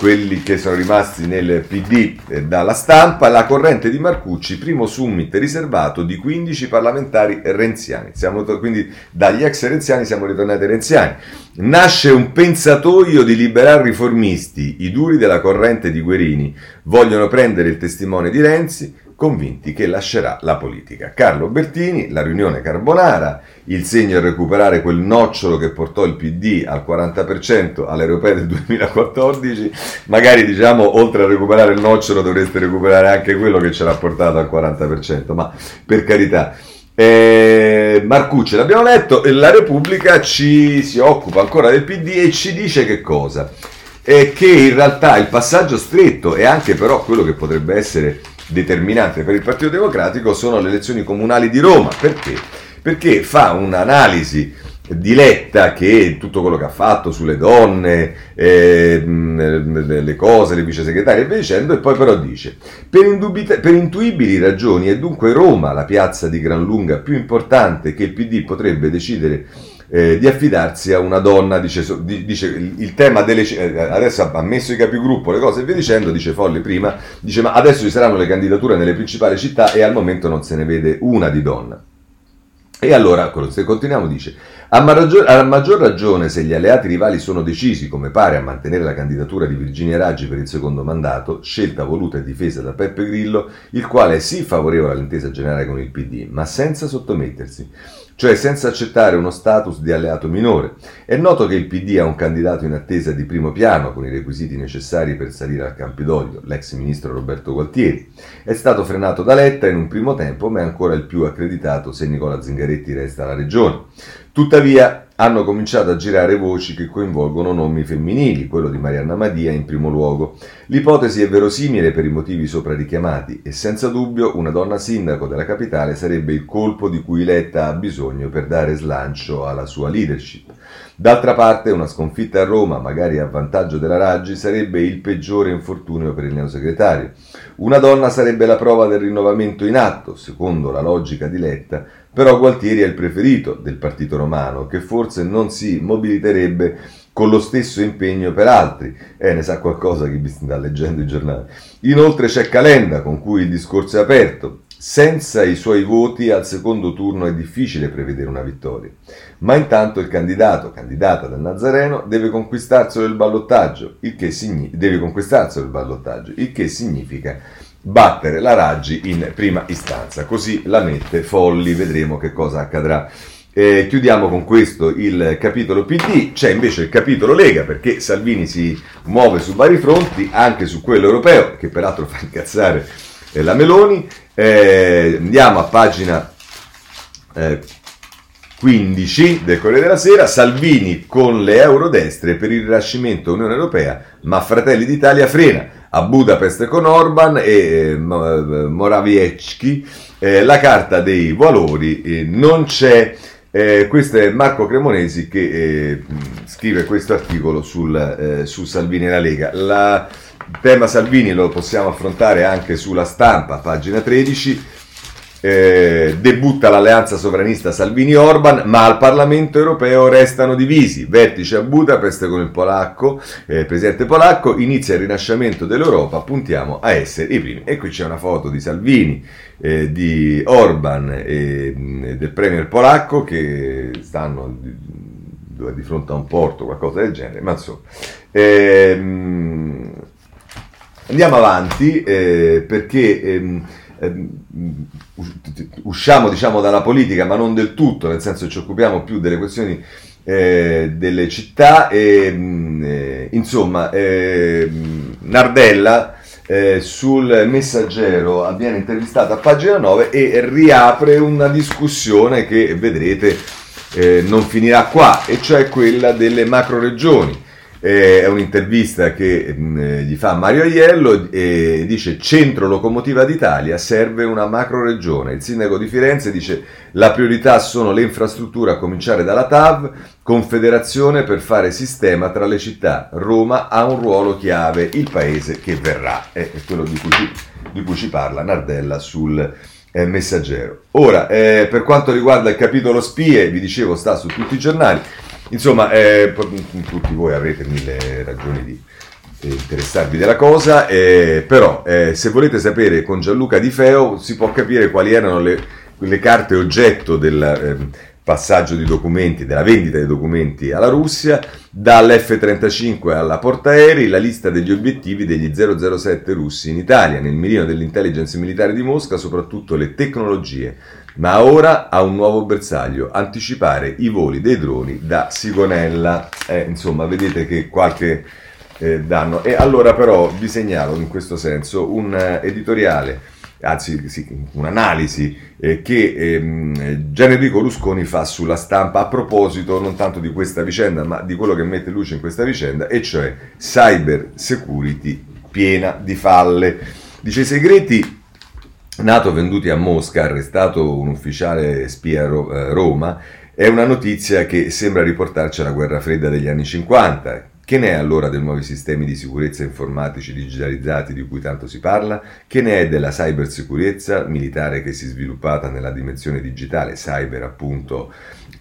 quelli che sono rimasti nel PD dalla stampa, la corrente di Marcucci, primo summit riservato di 15 parlamentari renziani. Siamo, quindi dagli ex renziani siamo ritornati renziani. Nasce un pensatoio di liberal riformisti, i duri della corrente di Guerini, vogliono prendere il testimone di Renzi, convinti che lascerà la politica. Carlo Bertini, la riunione Carbonara, il segno è recuperare quel nocciolo che portò il PD al 40% alle europee del 2014, magari diciamo oltre a recuperare il nocciolo dovreste recuperare anche quello che ce l'ha portato al 40%, ma per carità. Eh, Marcucci, l'abbiamo letto, la Repubblica ci si occupa ancora del PD e ci dice che cosa? Eh, che in realtà il passaggio stretto e anche però quello che potrebbe essere determinante per il Partito Democratico sono le elezioni comunali di Roma. Perché? Perché fa un'analisi di Letta che tutto quello che ha fatto sulle donne, eh, le cose, le vice segretarie e via dicendo, e poi però dice, per, indubita- per intuibili ragioni è dunque Roma la piazza di gran lunga più importante che il PD potrebbe decidere eh, di affidarsi a una donna, dice, dice il tema delle... Eh, adesso ha messo i capigruppo, le cose e via dicendo, dice Folli prima, dice ma adesso ci saranno le candidature nelle principali città e al momento non se ne vede una di donna. E allora, se continuiamo, dice, a maggior, a maggior, ragione se gli alleati rivali sono decisi, come pare, a mantenere la candidatura di Virginia Raggi per il secondo mandato, scelta voluta e difesa da Peppe Grillo, il quale è sì favorevole all'intesa generale con il PD, ma senza sottomettersi cioè senza accettare uno status di alleato minore. È noto che il PD ha un candidato in attesa di primo piano con i requisiti necessari per salire al Campidoglio, l'ex ministro Roberto Gualtieri. È stato frenato da Letta in un primo tempo, ma è ancora il più accreditato se Nicola Zingaretti resta alla regione. Tuttavia, hanno cominciato a girare voci che coinvolgono nomi femminili, quello di Marianna Madia in primo luogo. L'ipotesi è verosimile per i motivi sopra richiamati e senza dubbio una donna sindaco della capitale sarebbe il colpo di cui Letta ha bisogno per dare slancio alla sua leadership. D'altra parte una sconfitta a Roma, magari a vantaggio della Raggi, sarebbe il peggiore infortunio per il neosegretario. Una donna sarebbe la prova del rinnovamento in atto, secondo la logica di Letta, però Gualtieri è il preferito del partito romano, che forse non si mobiliterebbe con lo stesso impegno per altri. Eh, ne sa qualcosa chi sta leggendo i giornali. Inoltre c'è Calenda, con cui il discorso è aperto. Senza i suoi voti al secondo turno è difficile prevedere una vittoria. Ma intanto il candidato, candidata dal Nazareno, deve conquistarselo il ballottaggio, il che, signi- il che significa battere la Raggi in prima istanza. Così la mette Folli, vedremo che cosa accadrà. Eh, chiudiamo con questo il capitolo PD, c'è invece il capitolo Lega perché Salvini si muove su vari fronti, anche su quello europeo, che peraltro fa incazzare eh, la Meloni. Eh, andiamo a pagina 15 eh, del Corriere della Sera, Salvini con le eurodestre per il rinascimento Unione Europea, ma Fratelli d'Italia frena. A Budapest con Orban e eh, Morawiecki eh, la carta dei valori eh, non c'è. Eh, questo è Marco Cremonesi che eh, scrive questo articolo sul, eh, su Salvini e la Lega. Il tema Salvini lo possiamo affrontare anche sulla stampa, pagina 13 eh, debutta l'alleanza sovranista Salvini-Orban, ma al Parlamento europeo restano divisi. Vertice a Budapest con il polacco, eh, presidente polacco, inizia il rinascimento dell'Europa, puntiamo a essere i primi. E qui c'è una foto di Salvini, eh, di Orban e mm, del premier polacco che stanno di, di fronte a un porto, qualcosa del genere, ma insomma. Ehm, andiamo avanti eh, perché ehm, ehm, usciamo diciamo dalla politica, ma non del tutto, nel senso che ci occupiamo più delle questioni eh, delle città e mm, eh, insomma eh, Nardella eh, sul messaggero viene intervistata a pagina 9 e riapre una discussione che vedrete eh, non finirà qua e cioè quella delle macro regioni eh, è un'intervista che mh, mm, gli fa Mario Aiello e dice centro locomotiva d'Italia serve una macro regione. Il sindaco di Firenze dice la priorità sono le infrastrutture a cominciare dalla TAV, confederazione per fare sistema tra le città. Roma ha un ruolo chiave, il paese che verrà. È quello di cui ci, di cui ci parla Nardella sul eh, messaggero. Ora, eh, per quanto riguarda il capitolo spie, vi dicevo sta su tutti i giornali. Insomma, eh, tutti voi avrete mille ragioni di interessarvi della cosa, eh, però eh, se volete sapere con Gianluca Di Feo si può capire quali erano le, le carte oggetto del ehm, passaggio di documenti, della vendita dei documenti alla Russia, dall'F-35 alla portaerei, la lista degli obiettivi degli 007 russi in Italia, nel mirino dell'intelligence militare di Mosca, soprattutto le tecnologie ma ora ha un nuovo bersaglio, anticipare i voli dei droni da Sigonella. Eh, insomma, vedete che qualche eh, danno. E allora però vi segnalo in questo senso un uh, editoriale, anzi sì, un'analisi eh, che ehm, Gianenrico Rusconi fa sulla stampa a proposito non tanto di questa vicenda, ma di quello che mette luce in questa vicenda, e cioè cyber security piena di falle. Dice i segreti Nato venduti a Mosca, arrestato un ufficiale spia a eh, Roma, è una notizia che sembra riportarci alla guerra fredda degli anni 50. Che ne è allora dei nuovi sistemi di sicurezza informatici digitalizzati di cui tanto si parla? Che ne è della cybersicurezza militare che si è sviluppata nella dimensione digitale, cyber appunto,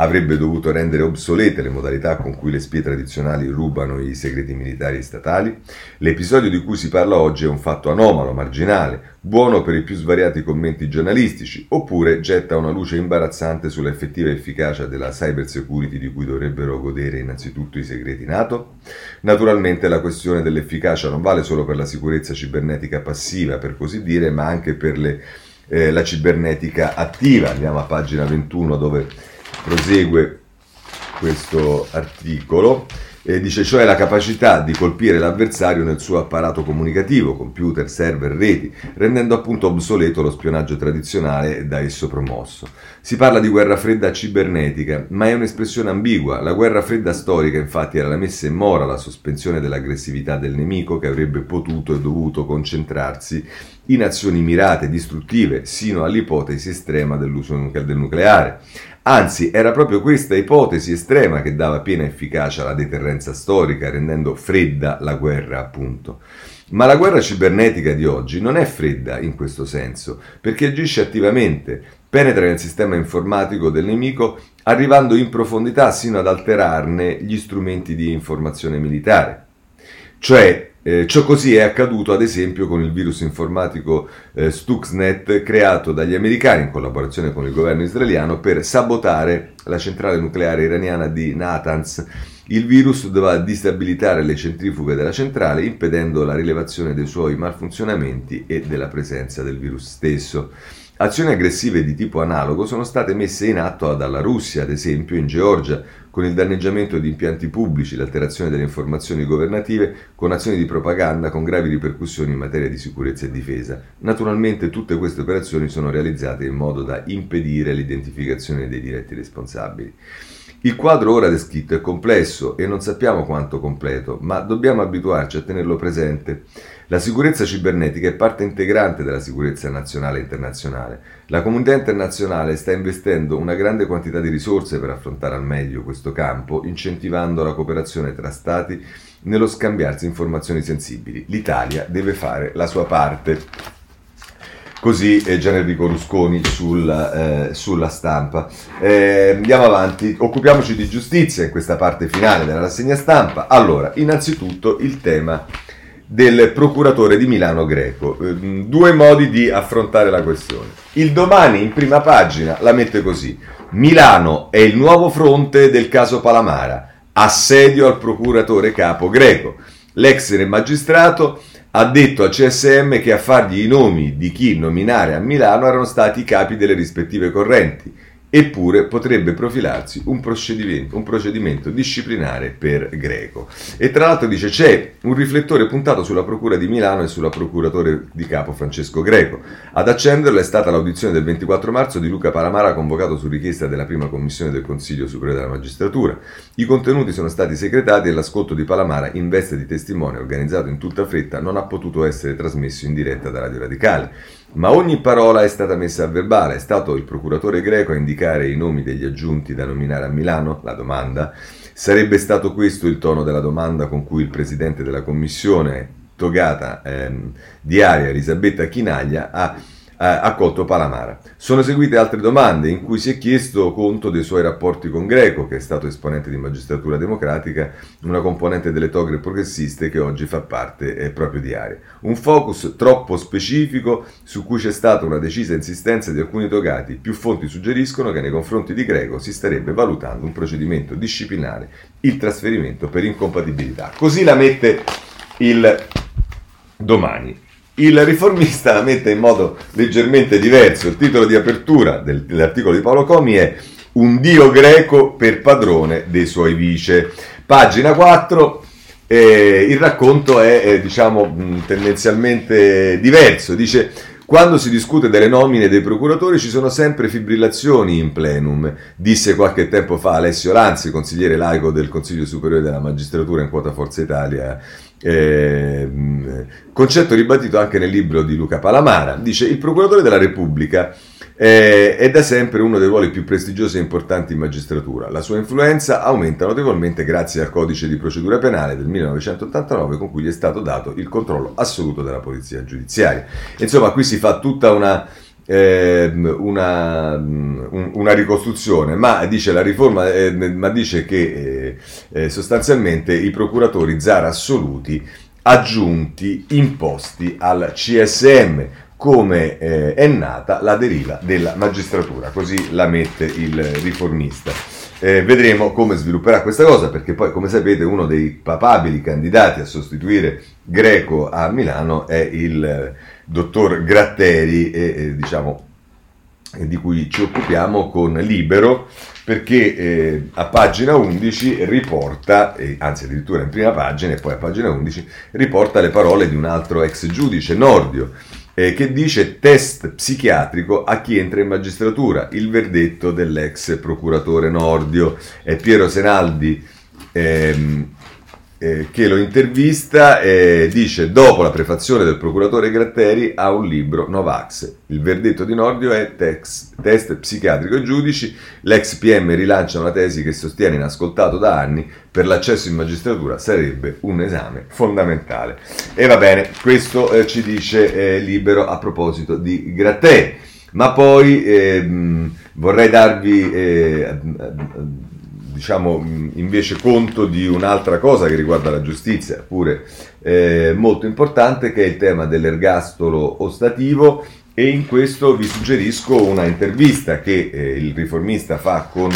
avrebbe dovuto rendere obsolete le modalità con cui le spie tradizionali rubano i segreti militari e statali? L'episodio di cui si parla oggi è un fatto anomalo, marginale, buono per i più svariati commenti giornalistici, oppure getta una luce imbarazzante sull'effettiva efficacia della cyber security di cui dovrebbero godere innanzitutto i segreti NATO? Naturalmente la questione dell'efficacia non vale solo per la sicurezza cibernetica passiva, per così dire, ma anche per le, eh, la cibernetica attiva. Andiamo a pagina 21 dove prosegue questo articolo. Eh, dice cioè la capacità di colpire l'avversario nel suo apparato comunicativo, computer, server, reti, rendendo appunto obsoleto lo spionaggio tradizionale da esso promosso. Si parla di guerra fredda cibernetica, ma è un'espressione ambigua. La guerra fredda storica infatti era la messa in mora la sospensione dell'aggressività del nemico che avrebbe potuto e dovuto concentrarsi in azioni mirate, distruttive, sino all'ipotesi estrema dell'uso del nucleare. Anzi, era proprio questa ipotesi estrema che dava piena efficacia alla deterrenza storica, rendendo fredda la guerra, appunto. Ma la guerra cibernetica di oggi non è fredda in questo senso, perché agisce attivamente, penetra nel sistema informatico del nemico, arrivando in profondità sino ad alterarne gli strumenti di informazione militare. Cioè, eh, ciò così è accaduto ad esempio con il virus informatico eh, Stuxnet creato dagli americani in collaborazione con il governo israeliano per sabotare la centrale nucleare iraniana di Natanz. Il virus doveva distabilizzare le centrifughe della centrale impedendo la rilevazione dei suoi malfunzionamenti e della presenza del virus stesso. Azioni aggressive di tipo analogo sono state messe in atto dalla Russia, ad esempio in Georgia, con il danneggiamento di impianti pubblici, l'alterazione delle informazioni governative, con azioni di propaganda con gravi ripercussioni in materia di sicurezza e difesa. Naturalmente tutte queste operazioni sono realizzate in modo da impedire l'identificazione dei diretti responsabili. Il quadro ora descritto è complesso e non sappiamo quanto completo, ma dobbiamo abituarci a tenerlo presente. La sicurezza cibernetica è parte integrante della sicurezza nazionale e internazionale. La comunità internazionale sta investendo una grande quantità di risorse per affrontare al meglio questo campo, incentivando la cooperazione tra Stati nello scambiarsi informazioni sensibili. L'Italia deve fare la sua parte. Così è Gian Enrico Rusconi sul, eh, sulla stampa. Eh, andiamo avanti, occupiamoci di giustizia in questa parte finale della rassegna stampa. Allora, innanzitutto il tema del procuratore di Milano Greco. Eh, due modi di affrontare la questione. Il domani in prima pagina la mette così. Milano è il nuovo fronte del caso Palamara. Assedio al procuratore capo greco. L'ex magistrato ha detto a CSM che a fargli i nomi di chi nominare a Milano erano stati i capi delle rispettive correnti Eppure potrebbe profilarsi un procedimento, un procedimento, disciplinare per Greco. E tra l'altro dice c'è un riflettore puntato sulla Procura di Milano e sulla Procuratore di Capo Francesco Greco. Ad accenderlo è stata l'audizione del 24 marzo di Luca Palamara convocato su richiesta della prima commissione del Consiglio Superiore della Magistratura. I contenuti sono stati segretati e l'ascolto di Palamara in veste di testimone organizzato in tutta fretta non ha potuto essere trasmesso in diretta da Radio Radicale. Ma ogni parola è stata messa a verbale. È stato il procuratore greco a indicare i nomi degli aggiunti da nominare a Milano? La domanda. Sarebbe stato questo il tono della domanda con cui il presidente della commissione togata ehm, diaria Elisabetta Chinaglia ha accolto Palamara. Sono seguite altre domande in cui si è chiesto conto dei suoi rapporti con Greco, che è stato esponente di magistratura democratica, una componente delle togre progressiste che oggi fa parte eh, proprio di Aria. Un focus troppo specifico su cui c'è stata una decisa insistenza di alcuni togati. Più fonti suggeriscono che nei confronti di Greco si starebbe valutando un procedimento disciplinare, il trasferimento per incompatibilità. Così la mette il domani. Il riformista la mette in modo leggermente diverso. Il titolo di apertura del, dell'articolo di Paolo Comi è Un dio greco per padrone dei suoi vice. Pagina 4. Eh, il racconto è, è diciamo, tendenzialmente diverso. Dice quando si discute delle nomine dei procuratori ci sono sempre fibrillazioni in plenum, disse qualche tempo fa Alessio Lanzi, consigliere laico del Consiglio Superiore della Magistratura in quota Forza Italia eh, concetto ribattuto anche nel libro di Luca Palamara. Dice: Il procuratore della Repubblica eh, è da sempre uno dei ruoli più prestigiosi e importanti in magistratura. La sua influenza aumenta notevolmente grazie al codice di procedura penale del 1989 con cui gli è stato dato il controllo assoluto della polizia giudiziaria. Insomma, qui si fa tutta una una, una, ricostruzione, ma dice la riforma, eh, ma dice che eh, eh sostanzialmente i procuratori zar assoluti aggiunti imposti al CSM, come eh, è nata la deriva della magistratura, così la mette il riformista. Eh, vedremo come svilupperà questa cosa, perché poi, come sapete, uno dei papabili candidati a sostituire Greco a Milano è il dottor Gratteri, e, e, diciamo, di cui ci occupiamo con Libero, perché eh, a pagina 11 riporta, eh, anzi addirittura in prima pagina e poi a pagina 11, riporta le parole di un altro ex giudice, Nordio, eh, che dice test psichiatrico a chi entra in magistratura, il verdetto dell'ex procuratore Nordio. È Piero Senaldi. Ehm, eh, che lo intervista e dice dopo la prefazione del procuratore Gratteri ha un libro Novax. Il verdetto di Nordio è tex, test psichiatrico ai giudici, l'ex PM rilancia una tesi che sostiene inascoltato da anni per l'accesso in magistratura sarebbe un esame fondamentale. E va bene, questo eh, ci dice eh, Libero a proposito di Gratteri. Ma poi ehm, vorrei darvi eh, diciamo invece conto di un'altra cosa che riguarda la giustizia, pure eh, molto importante, che è il tema dell'ergastolo ostativo e in questo vi suggerisco una intervista che eh, il riformista fa con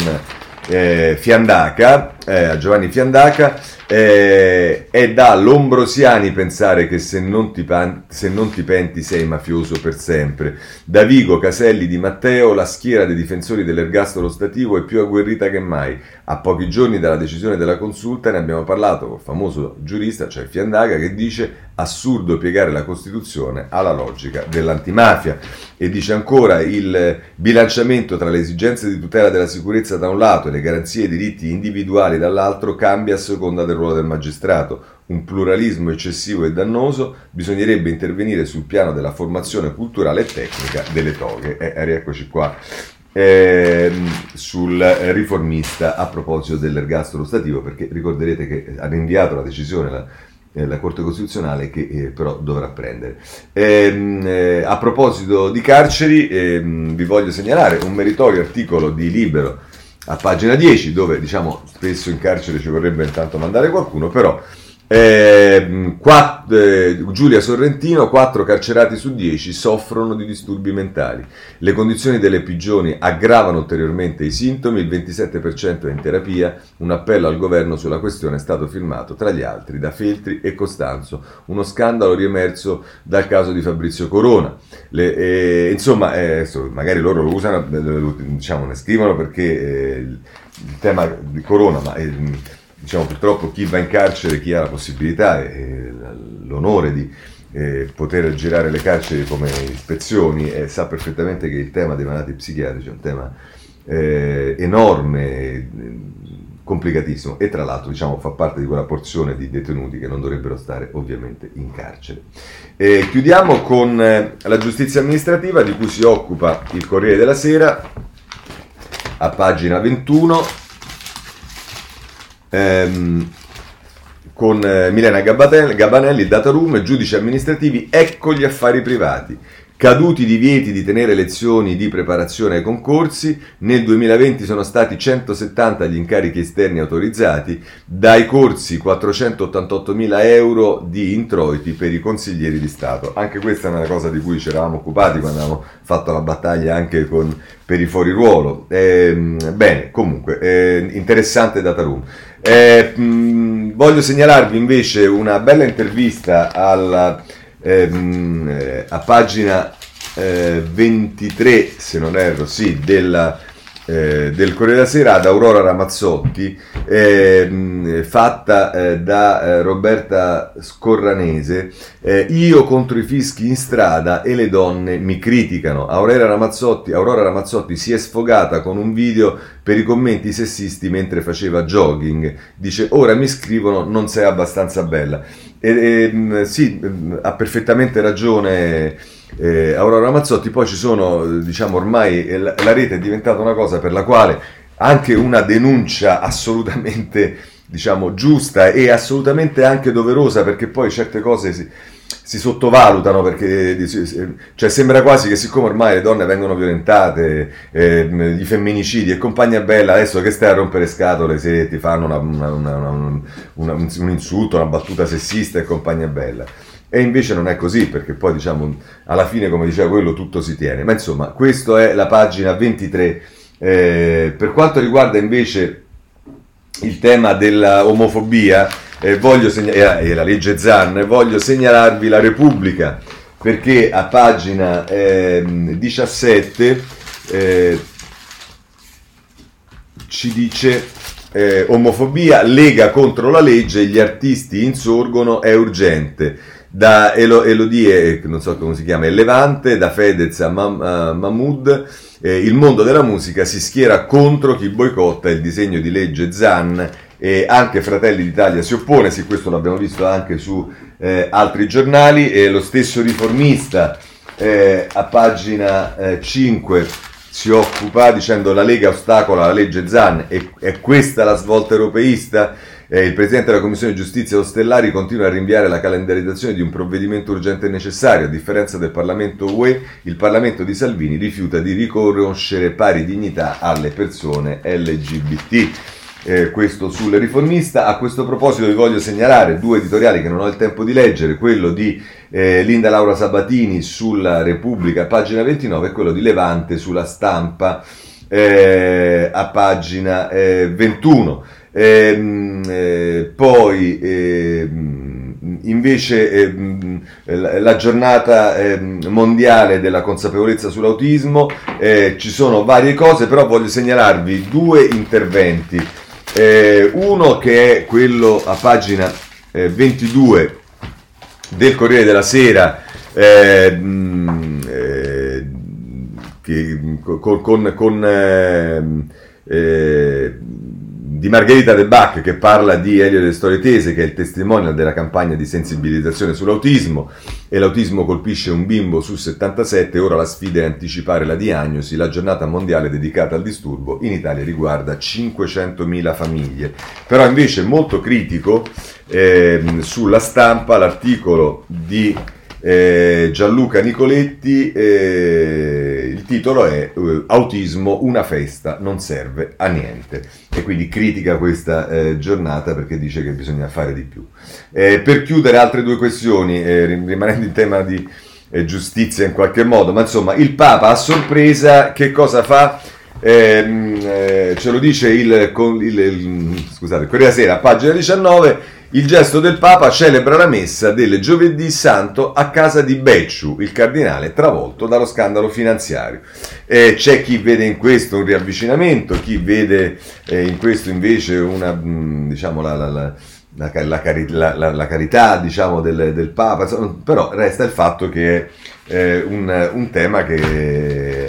eh, Fiandaca eh, a Giovanni Fiandaca, eh, è da Lombrosiani pensare che se non, ti pan- se non ti penti sei mafioso per sempre. Da Vigo, Caselli, Di Matteo, la schiera dei difensori dell'ergastolo stativo è più agguerrita che mai. A pochi giorni dalla decisione della consulta ne abbiamo parlato con il famoso giurista, cioè Fiandaga, che dice assurdo piegare la Costituzione alla logica dell'antimafia. E dice ancora il bilanciamento tra le esigenze di tutela della sicurezza da un lato e le garanzie e diritti individuali dall'altro cambia a seconda del ruolo del magistrato. Un pluralismo eccessivo e dannoso, bisognerebbe intervenire sul piano della formazione culturale e tecnica delle toghe. Eh, rieccoci qua eh, sul riformista a proposito dell'ergastolo stativo, perché ricorderete che ha rinviato la decisione la, eh, la Corte Costituzionale che eh, però dovrà prendere. Ehm, eh, a proposito di carceri, ehm, vi voglio segnalare un meritorio articolo di Libero a pagina 10, dove diciamo spesso in carcere ci vorrebbe intanto mandare qualcuno, però eh, quatt- eh, Giulia Sorrentino, 4 carcerati su 10 soffrono di disturbi mentali. Le condizioni delle prigioni aggravano ulteriormente i sintomi, il 27% è in terapia. Un appello al governo sulla questione è stato firmato tra gli altri da Feltri e Costanzo. Uno scandalo riemerso dal caso di Fabrizio Corona. Le, eh, insomma, eh, magari loro lo usano, diciamo, ne scrivono perché eh, il tema di Corona, ma diciamo, purtroppo chi va in carcere, chi ha la possibilità e l'onore di eh, poter girare le carceri come ispezioni eh, sa perfettamente che il tema dei malati psichiatrici è un tema eh, enorme, complicatissimo e tra l'altro diciamo, fa parte di quella porzione di detenuti che non dovrebbero stare ovviamente in carcere. chiudiamo con eh, la giustizia amministrativa di cui si occupa il Corriere della Sera a pagina 21 ehm, con eh, Milena Gabanelli, data room, giudici amministrativi, ecco gli affari privati. Caduti i divieti di tenere lezioni di preparazione ai concorsi, nel 2020 sono stati 170 gli incarichi esterni autorizzati, dai corsi 488.000 euro di introiti per i consiglieri di Stato. Anche questa è una cosa di cui ci eravamo occupati quando abbiamo fatto la battaglia anche con, per i fuoriruolo. Eh, bene, comunque, eh, interessante data room. Eh, mh, voglio segnalarvi invece una bella intervista alla, ehm, eh, a pagina eh, 23, se non erro, sì, della eh, del Corriere della Sera ad Aurora Ramazzotti, eh, fatta eh, da eh, Roberta Scorranese, eh, Io contro i fischi in strada e le donne mi criticano. Aurora Ramazzotti, Aurora Ramazzotti si è sfogata con un video per i commenti sessisti mentre faceva jogging. Dice, ora mi scrivono non sei abbastanza bella. E, e, sì, ha perfettamente ragione eh, Aurora Mazzotti, poi ci sono, diciamo ormai la, la rete è diventata una cosa per la quale anche una denuncia assolutamente diciamo giusta e assolutamente anche doverosa perché poi certe cose si, si sottovalutano perché cioè, sembra quasi che siccome ormai le donne vengono violentate, eh, i femminicidi e compagnia bella, adesso che stai a rompere scatole se ti fanno una, una, una, un insulto, una battuta sessista e compagnia bella. E invece non è così, perché poi diciamo, alla fine, come diceva quello, tutto si tiene. Ma insomma, questa è la pagina 23. Eh, per quanto riguarda invece il tema dell'omofobia eh, segna- e la legge Zan, voglio segnalarvi la Repubblica, perché a pagina eh, 17 ci dice eh, omofobia, Lega contro la legge, gli artisti insorgono, è urgente da Elo, Elodie, non so come si chiama, il Levante, da Fedez a, Mam, a Mahmoud, eh, il mondo della musica si schiera contro chi boicotta il disegno di legge Zan e anche Fratelli d'Italia si oppone, sì questo l'abbiamo visto anche su eh, altri giornali, e lo stesso riformista eh, a pagina 5 eh, si occupa dicendo la Lega ostacola la legge Zan e è questa la svolta europeista? Eh, il Presidente della Commissione Giustizia Ostellari continua a rinviare la calendarizzazione di un provvedimento urgente e necessario. A differenza del Parlamento UE, il Parlamento di Salvini rifiuta di riconoscere pari dignità alle persone LGBT. Eh, questo sul riformista. A questo proposito vi voglio segnalare due editoriali che non ho il tempo di leggere, quello di eh, Linda Laura Sabatini sulla Repubblica, pagina 29, e quello di Levante sulla stampa, eh, a pagina 21. Ehm, eh, poi ehm, invece ehm, la giornata ehm, mondiale della consapevolezza sull'autismo, eh, ci sono varie cose, però voglio segnalarvi due interventi. Eh, uno che è quello a pagina 22 eh, del Corriere della Sera. Eh, eh, che, con, con, con ehm, eh, di Margherita De Bach che parla di Elio delle Storie Tese, che è il testimonial della campagna di sensibilizzazione sull'autismo, e l'autismo colpisce un bimbo su 77, ora la sfida è anticipare la diagnosi, la giornata mondiale dedicata al disturbo in Italia riguarda 500.000 famiglie. Però invece molto critico eh, sulla stampa l'articolo di eh, Gianluca Nicoletti, eh, il titolo è eh, Autismo, una festa, non serve a niente. E quindi critica questa eh, giornata perché dice che bisogna fare di più. Eh, per chiudere altre due questioni, eh, rimanendo in tema di giustizia in qualche modo, ma insomma il Papa a sorpresa che cosa fa? Ehm, ce lo dice il, il, il, scusate, Corriere Sera, pagina 19 il gesto del Papa celebra la messa del giovedì santo a casa di Becciu, il cardinale travolto dallo scandalo finanziario. Eh, c'è chi vede in questo un riavvicinamento, chi vede eh, in questo invece una, mm, diciamo, la, la, la la, la, la, la, carità diciamo, del, del, Papa, però resta il fatto che è eh, un, un, tema che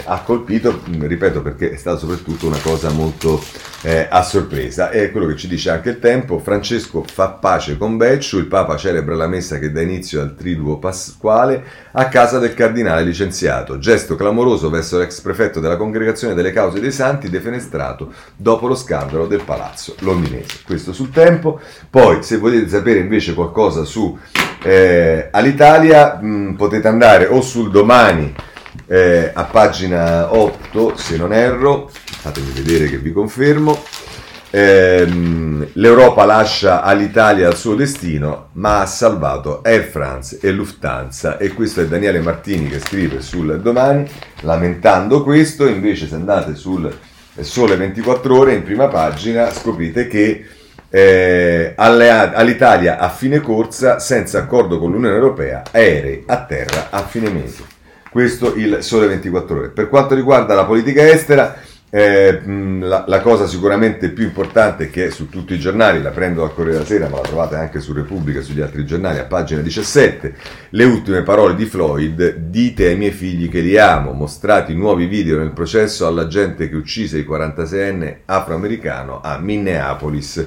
ha colpito, ripeto perché è stata soprattutto una cosa molto eh, a sorpresa, è quello che ci dice anche il tempo, Francesco fa pace con Becciu, il Papa celebra la messa che dà inizio al triduo pasquale a casa del cardinale licenziato, gesto clamoroso verso l'ex prefetto della congregazione delle cause dei santi defenestrato dopo lo scandalo del palazzo londinese. Questo sul tempo, poi se volete sapere invece qualcosa su eh, all'Italia mh, potete andare o sul domani eh, a pagina 8 se non erro, fatemi vedere che vi confermo. Ehm, L'Europa lascia all'Italia il suo destino, ma ha salvato Air France e Lufthansa. E questo è Daniele Martini che scrive sul domani, lamentando questo. Invece, se andate sul Sole 24 Ore in prima pagina, scoprite che eh, all'Italia a fine corsa senza accordo con l'Unione Europea, aerei a terra a fine mese. Questo il sole 24 ore. Per quanto riguarda la politica estera, eh, la, la, cosa sicuramente più importante che è su tutti i giornali, la prendo dal Corriere della Sera, ma la trovate anche su Repubblica e sugli altri giornali, a pagina 17, le ultime parole di Floyd, dite ai miei figli che li amo, mostrati nuovi video nel processo alla gente che uccise il 46enne afroamericano a Minneapolis.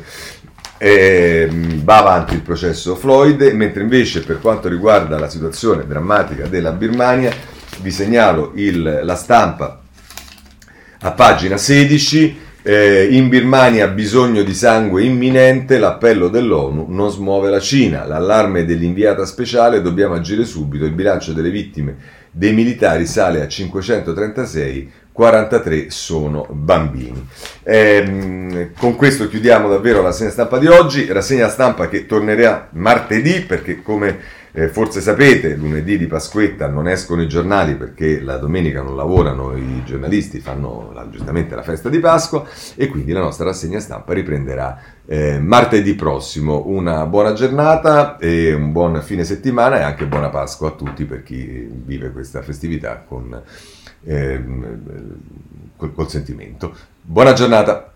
E, va avanti il processo Floyd, mentre invece per quanto riguarda la situazione drammatica della Birmania, vi segnalo il, la stampa a pagina 16, eh, in Birmania bisogno di sangue imminente, l'appello dell'ONU non smuove la Cina, l'allarme dell'inviata speciale, dobbiamo agire subito, il bilancio delle vittime dei militari sale a 536, 43 sono bambini. Eh, con questo chiudiamo davvero la rassegna stampa di oggi, rassegna stampa che tornerà martedì perché come eh, forse sapete, lunedì di Pasquetta non escono i giornali perché la domenica non lavorano i giornalisti, fanno la, giustamente la festa di Pasqua e quindi la nostra rassegna stampa riprenderà eh, martedì prossimo. Una buona giornata e un buon fine settimana e anche buona Pasqua a tutti per chi vive questa festività con, eh, col, col sentimento. Buona giornata!